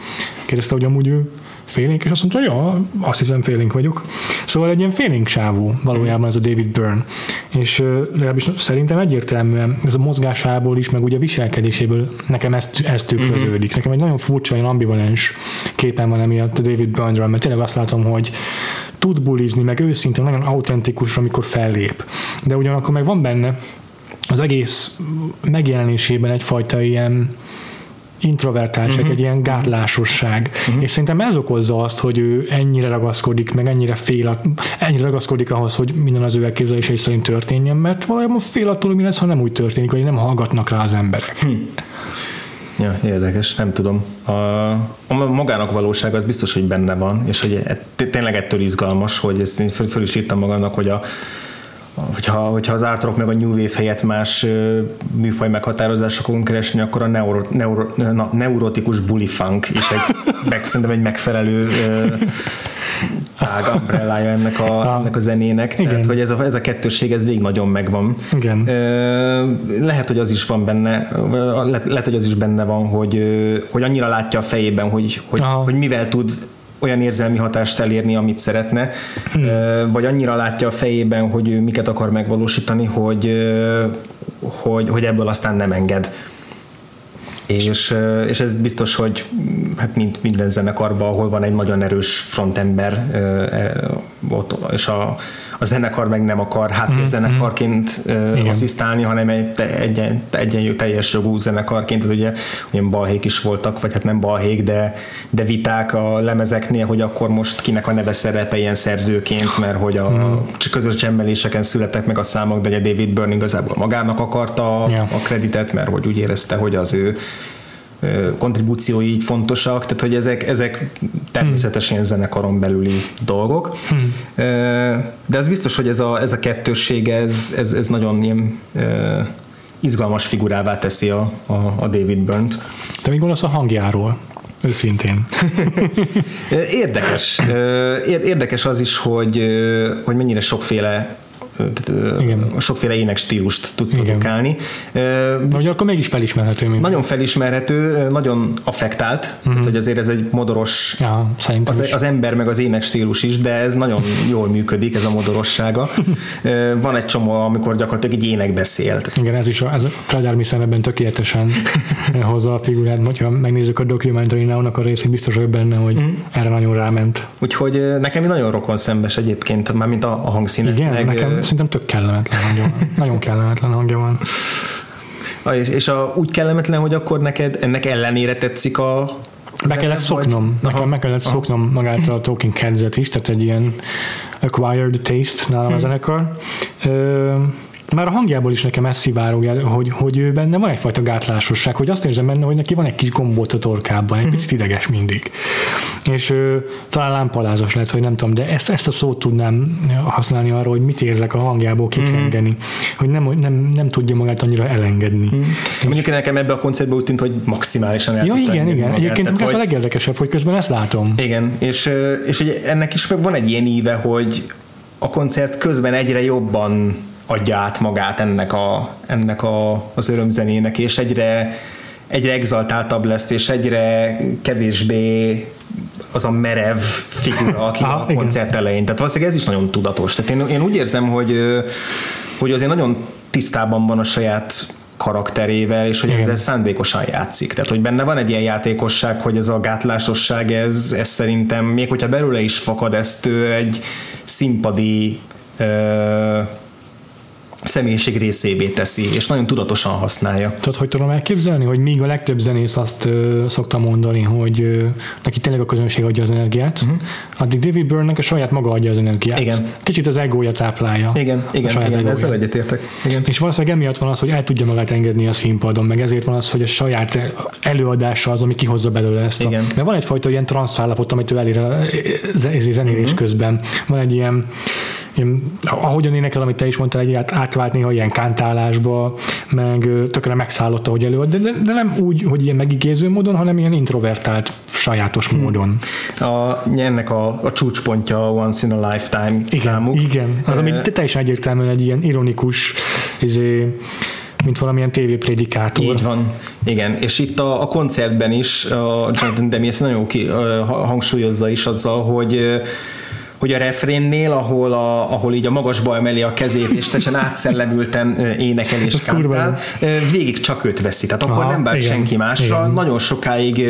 kérdezte, hogy amúgy ő félénk, és azt mondta, ja, azt hiszem félénk vagyok. Szóval egy ilyen félénk sávú valójában ez a David Byrne. És legalábbis szerintem egyértelműen ez a mozgásából is, meg ugye a viselkedéséből nekem ezt, ezt tükröződik. Mm-hmm. Nekem egy nagyon furcsa, olyan ambivalens képen van emiatt a David Byrne-ről, mert tényleg azt látom, hogy tud bulizni, meg őszintén nagyon autentikus, amikor fellép. De ugyanakkor meg van benne az egész megjelenésében egyfajta ilyen introvertáltság, uh-huh. egy ilyen gátlásosság. Uh-huh. És szerintem ez okozza azt, hogy ő ennyire ragaszkodik, meg ennyire fél, ennyire ragaszkodik ahhoz, hogy minden az ő elképzelései szerint történjen, mert valójában fél attól, hogy mi lesz, ha nem úgy történik, hogy nem hallgatnak rá az emberek. Hm. Ja, érdekes, nem tudom. A, a magának valóság az biztos, hogy benne van, és hogy e, tényleg ettől izgalmas, hogy ezt én föl, föl is írtam magamnak, hogy a, hogyha, hogyha az ártorok meg a New Wave helyett más műfaj meghatározásokon keresni, akkor a neuro, neuro, na, neurotikus bully funk is egy, meg, szerintem egy megfelelő tág umbrellája ennek a, ennek a zenének. Igen. Tehát, hogy ez a, ez a kettősség, ez végig nagyon megvan. Igen. Lehet, hogy az is van benne, lehet, hogy az is benne van, hogy, hogy annyira látja a fejében, hogy, hogy, hogy mivel tud olyan érzelmi hatást elérni, amit szeretne, hmm. vagy annyira látja a fejében, hogy ő miket akar megvalósítani, hogy, hogy, hogy ebből aztán nem enged. És, és ez biztos, hogy hát mint minden zenekarban, ahol van egy nagyon erős frontember, e, ott, és a, a zenekar meg nem akar háttérzenekarként mm-hmm. asszisztálni, hanem egy, egy, egy, egy teljes jogú zenekarként, ugye olyan balhék is voltak, vagy hát nem balhék, de, de viták a lemezeknél, hogy akkor most kinek a neve szerepeljen szerzőként, mert hogy a mm. közös csemmeléseken születtek meg a számok, de ugye David Byrne igazából magának akarta yeah. a kreditet, mert hogy úgy érezte, hogy az ő kontribúciói így fontosak, tehát hogy ezek, ezek természetesen hmm. zenekaron belüli dolgok. Hmm. De az biztos, hogy ez a, ez a kettősség, ez, ez, ez nagyon ilyen izgalmas figurává teszi a, a, a David Byrne-t. Te mi gondolsz a hangjáról? Őszintén. Érdekes. Érdekes az is, hogy, hogy mennyire sokféle igen. sokféle ének stílust tud produkálni. Bizt... akkor mégis felismerhető. Mint nagyon felismerhető, nagyon affektált, uh-huh. tehát hogy azért ez egy modoros, ja, az, az ember meg az ének stílus is, de ez nagyon jól működik, ez a modorossága. Van egy csomó, amikor gyakorlatilag egy ének beszélt. Igen, ez is, a, ez Fred Armisen ebben tökéletesen hozza a figurát, hogyha megnézzük a dokumentary annak a részét, biztos vagyok benne, hogy uh-huh. erre nagyon ráment. Úgyhogy nekem nagyon rokon szembes egyébként, mármint a, a hangszínek. Igen, nekem szerintem tök kellemetlen hangja van. Nagyon kellemetlen hangja van. És, és a, úgy kellemetlen, hogy akkor neked ennek ellenére tetszik a be kellett szoknom, vagy? nekem meg kellett Aha. szoknom magát a Talking Heads-et is, tehát egy ilyen acquired taste nálam a zenekar. Ö, már a hangjából is nekem ez szivárog el, hogy, hogy ő benne van egyfajta gátlásosság, hogy azt érzem benne, hogy neki van egy kis gombóc a torkában, egy picit ideges mindig. És ő, talán lámpalázas lehet, hogy nem tudom, de ezt, ezt a szót tudnám használni arra, hogy mit érzek a hangjából kicsengeni, mm. hogy nem, nem, nem tudja magát annyira elengedni. Mm. És Mondjuk nekem ebbe a koncertben úgy tűnt, hogy maximálisan el Ja, igen, igen. Magát. Egyébként Tehát, ez hogy... a legérdekesebb, hogy közben ezt látom. Igen, és, és ennek is van egy ilyen íve, hogy a koncert közben egyre jobban adja át magát ennek, a, ennek a, az örömzenének, és egyre, egyre exaltáltabb lesz, és egyre kevésbé az a merev figura, aki Aha, a koncert igen. elején. Tehát valószínűleg ez is nagyon tudatos. Tehát én, én úgy érzem, hogy, hogy azért nagyon tisztában van a saját karakterével, és hogy Igen. ezzel szándékosan játszik. Tehát, hogy benne van egy ilyen játékosság, hogy ez a gátlásosság, ez, ez szerintem, még hogyha belőle is fakad, ezt ő egy színpadi személyiség részévé teszi, és nagyon tudatosan használja. Tudod, hogy tudom elképzelni, hogy míg a legtöbb zenész azt ö, szokta mondani, hogy ö, neki tényleg a közönség adja az energiát, uh-huh. addig David Byrne-nek a saját maga adja az energiát. Igen. Kicsit az egója táplálja. Igen, igen, saját igen ezzel egyetértek. Igen. És valószínűleg emiatt van az, hogy el tudja magát engedni a színpadon, meg ezért van az, hogy a saját előadása az, ami kihozza belőle ezt. A, igen. Mert van egyfajta ilyen transzállapot, amit ő elér a zenélés uh-huh. közben. Van egy ilyen ahogyan énekel, amit te is mondtál, egy átvált néha ilyen kántálásba, meg tökre megszállott, ahogy előad, de, de, de, nem úgy, hogy ilyen megigéző módon, hanem ilyen introvertált, sajátos hmm. módon. A, ennek a, a csúcspontja a Once in a Lifetime igen, számuk. Igen, az, ami teljesen egyértelműen egy ilyen ironikus izé, mint valamilyen tévéprédikátor. Így van, igen, és itt a, a koncertben is a Jonathan Demi ezt nagyon ki, hangsúlyozza is azzal, hogy hogy a refrénnél, ahol, a, ahol így a magasba emeli a kezét, és teljesen átszellemülten énekel és kántál, végig csak őt veszi. Tehát akkor Aha, nem bár igen, senki másra. Igen. Nagyon sokáig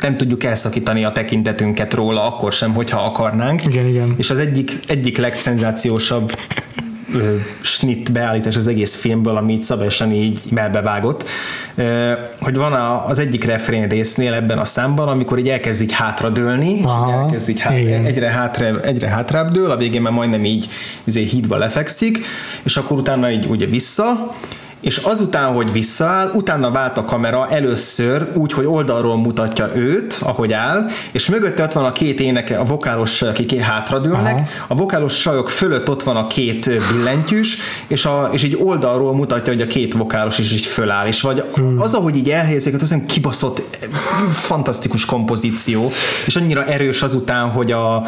nem tudjuk elszakítani a tekintetünket róla, akkor sem, hogyha akarnánk. Igen, igen. És az egyik, egyik legszenzációsabb snit beállítás az egész filmből, ami így szabályosan így melbevágott, hogy van az egyik refrén résznél ebben a számban, amikor így elkezd így hátradőlni, Aha, és elkezd így hát, egyre, hátra, egyre hátrább dől, a végén már majdnem így izé hídba lefekszik, és akkor utána így ugye vissza, és azután, hogy visszaáll, utána vált a kamera először úgy, hogy oldalról mutatja őt, ahogy áll, és mögötte ott van a két éneke, a vokálos akik hátradőlnek, Aha. a vokálos sajok fölött ott van a két billentyűs, és, a, és így oldalról mutatja, hogy a két vokálos is így föláll, és vagy hmm. az, ahogy így elhelyezik, az olyan kibaszott, fantasztikus kompozíció, és annyira erős azután, hogy a,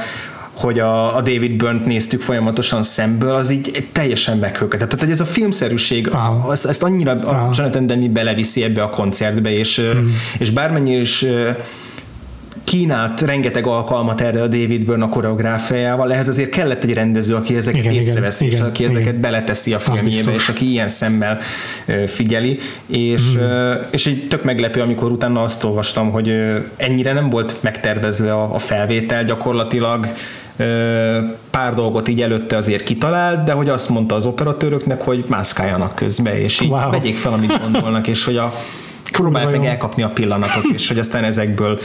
hogy a, a David Byrne-t néztük folyamatosan szemből, az így teljesen meghökkentett. Tehát ez a filmszerűség, az, ezt annyira a Jonathan Demme beleviszi ebbe a koncertbe, és, hmm. és bármennyire is kínált rengeteg alkalmat erre a David Byrne a koreográfiájával, ehhez azért kellett egy rendező, aki ezeket igen, észreveszi, igen, és aki igen, ezeket beleteszi a filmjébe, és aki ilyen szemmel figyeli, és, mm. és egy tök meglepő, amikor utána azt olvastam, hogy ennyire nem volt megtervezve a, a felvétel, gyakorlatilag pár dolgot így előtte azért kitalált, de hogy azt mondta az operatőröknek, hogy mászkáljanak közbe, és így wow. vegyék fel, amit gondolnak, és hogy a próbálják meg elkapni a pillanatot, és hogy aztán ezekből,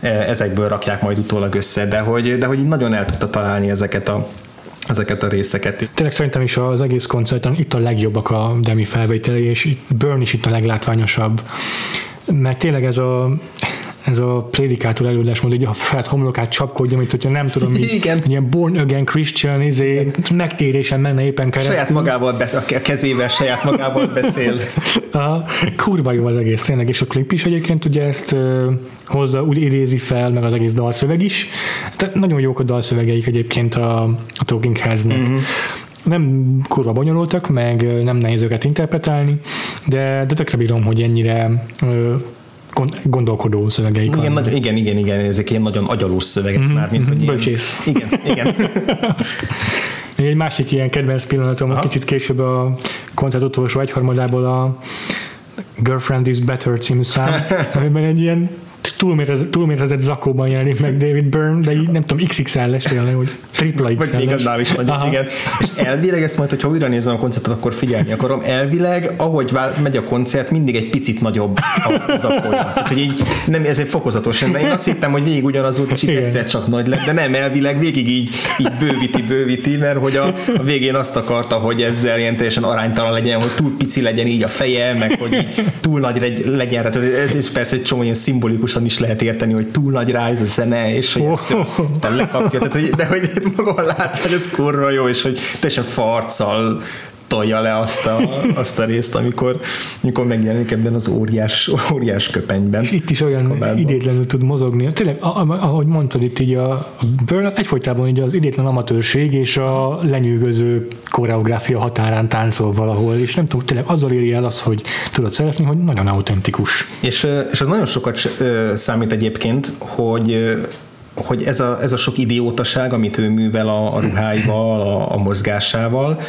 ezekből rakják majd utólag össze, de hogy, de hogy nagyon el tudta találni ezeket a ezeket a részeket. Tényleg szerintem is az egész koncerten itt a legjobbak a Demi felvételei, és Burn is itt a leglátványosabb. Mert tényleg ez a ez a prédikátor előadás mondja, hogy a saját homlokát csapkodja, mint hogyha nem tudom, mi, Igen. ilyen born again Christian, izé, megtérésen menne éppen keresztül. Saját magával beszél, a kezével saját magával beszél. Aha, kurva jó az egész tényleg, és a klip is egyébként ugye ezt hozza, úgy idézi fel, meg az egész dalszöveg is. Tehát nagyon jók a dalszövegeik egyébként a, a Talking Headsnek. Uh-huh nem kurva bonyolultak, meg nem nehéz őket interpretálni, de, de tökre bírom, hogy ennyire gondolkodó szövegeik igen, nagy, igen, igen, igen, ezek ilyen nagyon agyalós szövegek mm-hmm, már, mint mm-hmm, hogy Bölcsész. Igen, igen. Egy másik ilyen kedvenc pillanatom, Aha. kicsit később a koncert utolsó egyharmadából a Girlfriend is Better című szám, amiben egy ilyen túlmérhetett zakóban jelenik meg David Byrne, de így nem tudom, XXL-es tényleg, hogy tripla XL-es. Vagy még annál is nagyon, igen. És elvileg ezt majd, hogyha újra nézem a koncertet, akkor figyelni akarom. Elvileg, ahogy megy a koncert, mindig egy picit nagyobb a zakója. Tehát, hogy így nem, ez egy fokozatos ember. Én azt hittem, hogy végig ugyanaz volt, és így egyszer csak nagy lett, de nem, elvileg végig így, így bővíti, bővíti, mert hogy a, a végén azt akarta, hogy ezzel ilyen teljesen aránytalan legyen, hogy túl pici legyen így a feje, meg hogy így túl nagy legyen. Tehát ez is persze egy csomó ilyen szimbolikusan is lehet érteni, hogy túl nagy rá ez a zene, és hogy oh. aztán lekapja, tehát, hogy, de hogy maga lát, hogy ez kurva jó, és hogy teljesen farccal tolja le azt a, azt a részt, amikor, amikor megjelenik ebben az óriás, óriás köpenyben. És itt is olyan kabátban. idétlenül tud mozogni. Tényleg, ahogy mondtad itt így a Burn, egyfolytában így az idétlen amatőrség és a lenyűgöző koreográfia határán táncol valahol, és nem tudom, tényleg azzal éri el az, hogy tudod szeretni, hogy nagyon autentikus. És, és az nagyon sokat számít egyébként, hogy hogy ez a, ez a sok idiótaság, amit ő művel a, a ruháival, a, a mozgásával,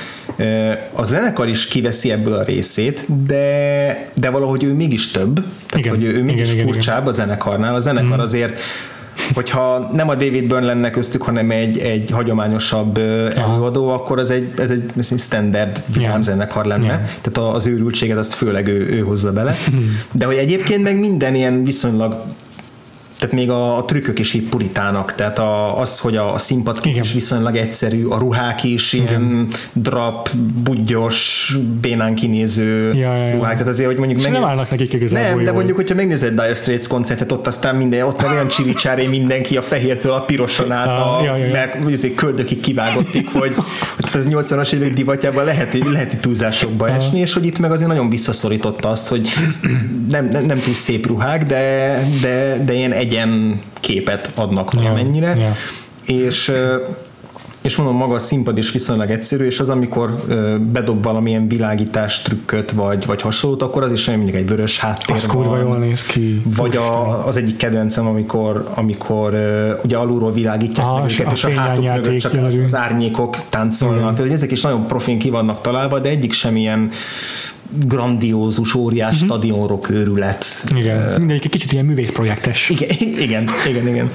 a zenekar is kiveszi ebből a részét, de, de valahogy ő mégis több, tehát igen, hogy ő, ő mégis igen, furcsább igen. a zenekarnál. A zenekar mm. azért hogyha nem a David Byrne lenne köztük, hanem egy, egy hagyományosabb előadó, Aha. akkor az egy, ez egy, standard villámzenekar lenne. Yeah. Tehát az őrültséget azt főleg ő, ő hozza bele. De hogy egyébként meg minden ilyen viszonylag tehát még a, a trükkök is így puritának, tehát a, az, hogy a, a színpad is viszonylag egyszerű, a ruhák is Igen. ilyen drap, budgyos, bénán kinéző ja, ja, ja. ruhák, tehát azért, hogy mondjuk... Meg... nem állnak nekik igazából Nem, jól. de mondjuk, hogyha megnézed Dire Straits koncertet, ott aztán minden, ott meg olyan csiricsáré mindenki a fehértől a piroson át, a, ja, ja, ja. mert azért köldökig kivágottik, hogy, hogy az 80-as évek divatjában lehet, lehet túlzásokba ha. esni, és hogy itt meg azért nagyon visszaszorította azt, hogy nem, nem, nem túl szép ruhák, de, de, de ilyen egy egyen képet adnak valamennyire, yeah, yeah. és és mondom, maga a színpad is viszonylag egyszerű, és az, amikor bedob valamilyen világítás trükköt, vagy, vagy hasonlót, akkor az is olyan mindig egy vörös háttér az van. jól néz ki. Vagy a, az egyik kedvencem, amikor, amikor ugye alulról világítják ah, meg őket, és a hátuk mögött csak az, az árnyékok táncolnak. Tehát ezek is nagyon profin ki vannak találva, de egyik sem ilyen grandiózus, óriás uh-huh. stadionrok őrület. Igen, uh, mindegyik egy kicsit ilyen művészprojektes. Igen, igen, igen, igen.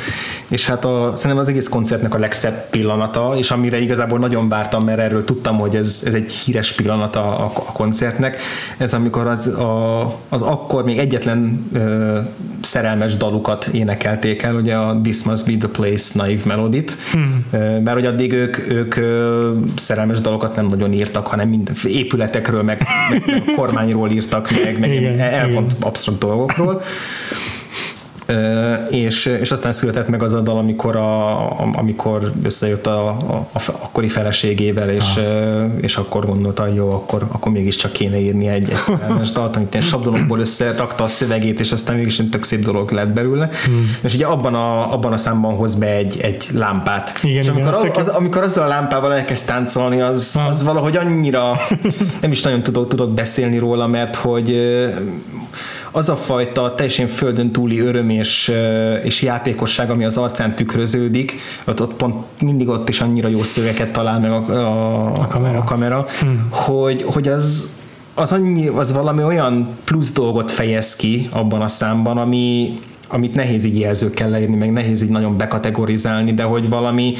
És hát a, szerintem az egész koncertnek a legszebb pillanata, és amire igazából nagyon vártam, mert erről tudtam, hogy ez, ez egy híres pillanata a, a koncertnek, ez amikor az, a, az akkor még egyetlen uh, szerelmes dalukat énekelték el, ugye a This Must Be The Place Naive Melody-t, hmm. uh, mert hogy addig ők, ők uh, szerelmes dalokat nem nagyon írtak, hanem minden épületekről, meg, meg kormányról írtak meg, meg igen. absztrakt dolgokról. És, és aztán született meg az a dal, amikor, a, amikor összejött a, a, a akkori feleségével, és, ah. és akkor gondolta, jó, akkor, akkor mégiscsak kéne írni egy, egy szerelmes dalt, amit ilyen sablonokból összerakta a szövegét, és aztán mégis egy tök szép dolog lett belőle. Hmm. És ugye abban a, abban a számban hoz be egy, egy lámpát. Igen, és amikor, igen, az, az, amikor azzal a lámpával elkezd táncolni, az, ah. az valahogy annyira nem is nagyon tudok, tudok beszélni róla, mert hogy az a fajta teljesen földön túli öröm és, és játékosság, ami az arcán tükröződik, ott, ott pont mindig ott is annyira jó szöveket talál meg a, a, a kamera, a kamera hmm. hogy, hogy az, az, annyi, az valami olyan plusz dolgot fejez ki abban a számban, ami, amit nehéz így jelzőkkel leírni, meg nehéz így nagyon bekategorizálni, de hogy valami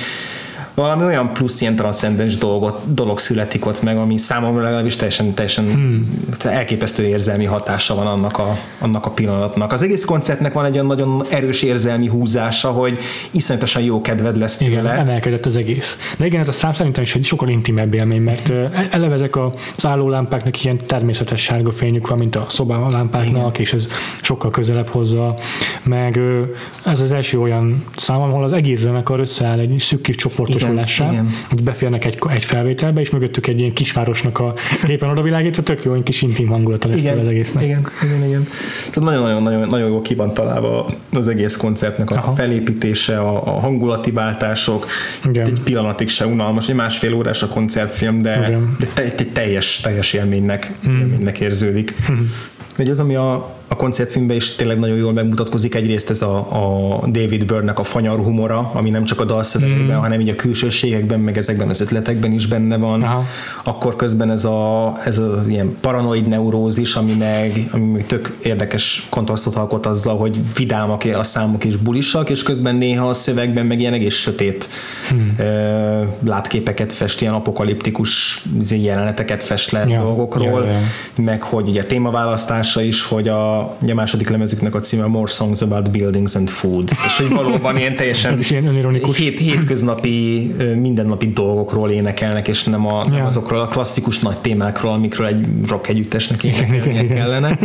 valami olyan plusz ilyen transzcendens dolgot, dolog születik ott meg, ami számomra legalábbis teljesen, teljesen hmm. elképesztő érzelmi hatása van annak a, annak a pillanatnak. Az egész koncertnek van egy olyan nagyon erős érzelmi húzása, hogy iszonyatosan jó kedved lesz tőle. Igen, emelkedett az egész. De igen, ez a szám szerintem is egy sokkal intimebb élmény, mert eleve ezek az állólámpáknak ilyen természetes sárga fényük van, mint a szobálámpáknak, és ez sokkal közelebb hozza, meg ez az első olyan szám, ahol az egész zenekar összeáll egy szűk kis csoportosulással, hogy beférnek egy, egy felvételbe, és mögöttük egy ilyen kisvárosnak a képen odavilágítva, tök jó, egy kis intim hangulata lesz igen, az egésznek. Igen, igen, igen. Tehát nagyon-nagyon nagyon, nagyon jó ki van találva az egész koncertnek a Aha. felépítése, a, a hangulati váltások, igen. egy pillanatig se unalmas, egy másfél órás a koncertfilm, de, de te, egy teljes, teljes élménynek, hmm. élménynek érződik. Hmm. Hogy az, ami a, a koncertfilmben is tényleg nagyon jól megmutatkozik egyrészt ez a, a David Byrne-nek a fanyar humora, ami nem csak a dalszövegekben, mm. hanem így a külsőségekben, meg ezekben az ötletekben is benne van. Aha. Akkor közben ez a, ez a ilyen paranoid neurózis, ami meg, ami meg tök érdekes kontrasztot alkot azzal, hogy vidámak a számok és bulisak, és közben néha a szövegben meg ilyen egész sötét hmm. látképeket fest, ilyen apokaliptikus izé, jeleneteket fest le ja. dolgokról, ja, ja. meg hogy ugye a témaválasztása is, hogy a a, második lemezüknek a címe More Songs About Buildings and Food, és hogy valóban ilyen teljesen Ez is ilyen önironikus. Hét, hétköznapi, mindennapi dolgokról énekelnek, és nem, a, nem azokról a klasszikus nagy témákról, amikről egy rock együttesnek énekelnie kellene.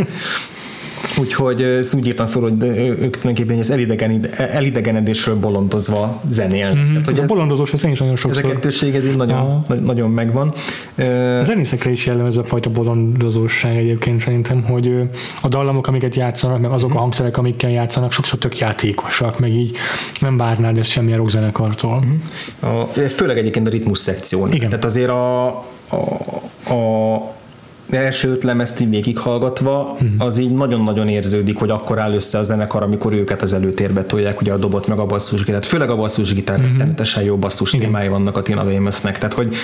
Úgyhogy ezt úgy írtam fel, hogy ők tulajdonképpen az elidegen, elidegenedésről bolondozva zenélnek. Mm, Tehát, hogy ez a bolondozós, ez én is nagyon sokszor. Ez a kettőség, ez így nagyon, nagyon megvan. A zenészekre is jellemző a fajta bolondozóság egyébként szerintem, hogy a dallamok, amiket játszanak, meg azok a hangszerek, amikkel játszanak, sokszor tök játékosak, meg így nem várnád ezt semmilyen rockzenekartól. A, főleg egyébként a ritmus szekción. Igen. Tehát azért a, a, a első öt lemezt így végighallgatva, uh-huh. az így nagyon-nagyon érződik, hogy akkor áll össze a zenekar, amikor őket az előtérbe tolják, ugye a dobot meg a basszusgitár. Főleg a basszusgitár uh-huh. rettenetesen jó basszus témái vannak a Tina Weymouthnek. Tehát, hogy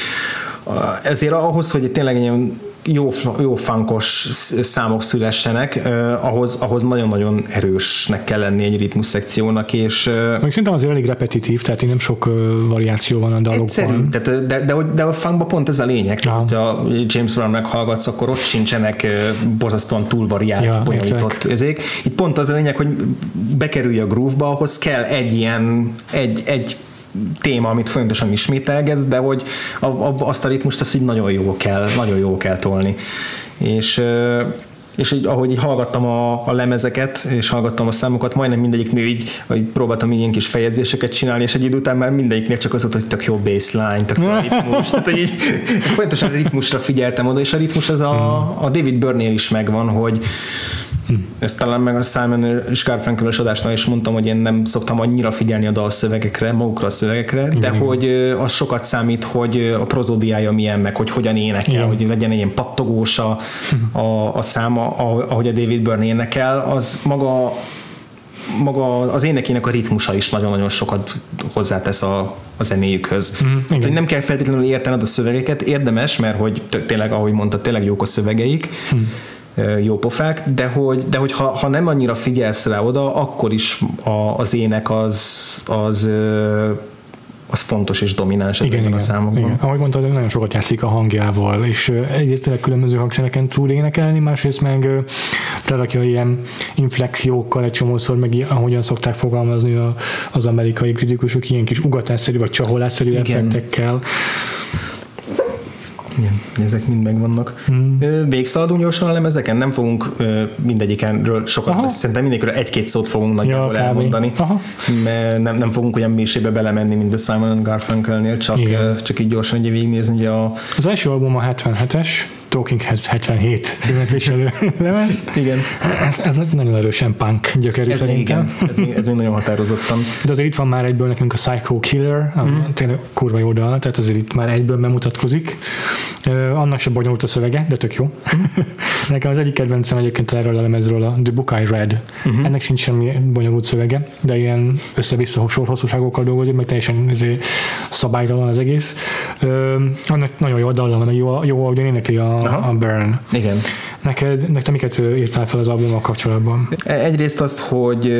ezért ahhoz, hogy tényleg ilyen jó, jó funkos számok szülessenek, eh, ahhoz, ahhoz nagyon-nagyon erősnek kell lenni egy ritmus szekciónak, és... Még szerintem azért elég repetitív, tehát nem sok variáció van a dalokban. Egyszerű, tehát, de, de, de, de a funkban pont ez a lényeg, ja. hogyha James Brown meghallgatsz, akkor ott sincsenek borzasztóan túlvariált, ja, bonyolított ezék. Itt pont az a lényeg, hogy bekerülj a groove-ba, ahhoz kell egy ilyen, egy, egy téma, amit folyamatosan ismételgetsz, de hogy a, a, azt a ritmust azt így nagyon jó kell, nagyon jó kell tolni. És és így, ahogy így hallgattam a, a lemezeket, és hallgattam a számokat, majdnem mindegyiknél így, hogy próbáltam ilyen kis feljegyzéseket csinálni, és egy idő után már mindegyiknél csak az volt, hogy tök jó baseline, tök jó ritmus. Tehát, hogy így folyamatosan ritmusra figyeltem oda, és a ritmus az a, a David Byrne is megvan, hogy, Hm. Ezt talán meg a Simon és garfunkel adásnál is mondtam, hogy én nem szoktam annyira figyelni a dalszövegekre, magukra a szövegekre, igen, de igen. hogy az sokat számít, hogy a prozódiája milyen, meg hogy hogyan énekel, igen. hogy legyen egy ilyen pattogós a, hm. a, a száma, ahogy a David Byrne énekel, az maga maga az énekének a ritmusa is nagyon-nagyon sokat hozzátesz a, a zenéjükhöz. Mm, igen. nem kell feltétlenül értened a szövegeket, érdemes, mert hogy tényleg, ahogy mondta, tényleg jók a szövegeik, mm jó pofák, de hogy, de hogy ha, ha nem annyira figyelsz rá oda, akkor is a, az ének az, az az fontos és domináns igen, igen, a számokban. Igen. Ahogy mondtad, nagyon sokat játszik a hangjával, és egyrészt tényleg különböző hangszereken tud énekelni, másrészt meg terakja ilyen inflexiókkal egy csomószor, meg ahogyan szokták fogalmazni az amerikai kritikusok, ilyen kis ugatásszerű vagy csaholásszerű effektekkel. Igen, ezek mind megvannak. Hmm. Végszaladunk gyorsan a lemezeken, nem fogunk mindegyikenről sokat beszélni, szerintem mindegyikről egy-két szót fogunk nagyjából ja, elmondani, Aha. mert nem, nem fogunk olyan mélységbe belemenni, mint a Simon Garfunkelnél, csak, csak így gyorsan ugye végignézni. Ugye a... Az első album a 77-es, Talking Heads 77 címet viselő lemez. Igen. Ez, ez nagyon erősen punk gyökerű ez szerintem. Még, igen, ez még, ez még nagyon határozottan. De azért itt van már egyből nekünk a Psycho Killer, mm. tényleg kurva jó dal, tehát azért itt már egyből bemutatkozik. Uh, annak se bonyolult a szövege, de tök jó. Mm. Nekem az egyik kedvencem egyébként erről a lemezről a The Book I Read. Mm-hmm. Ennek sincs semmi bonyolult szövege, de ilyen össze-vissza hosszúságokkal dolgozik, meg teljesen szabálytalan az egész. Uh, annak nagyon jó a dal, meg jó, jó ahogy énekli a, a Burn. Igen. Neked, neked miket írtál fel az albummal kapcsolatban? Egyrészt az, hogy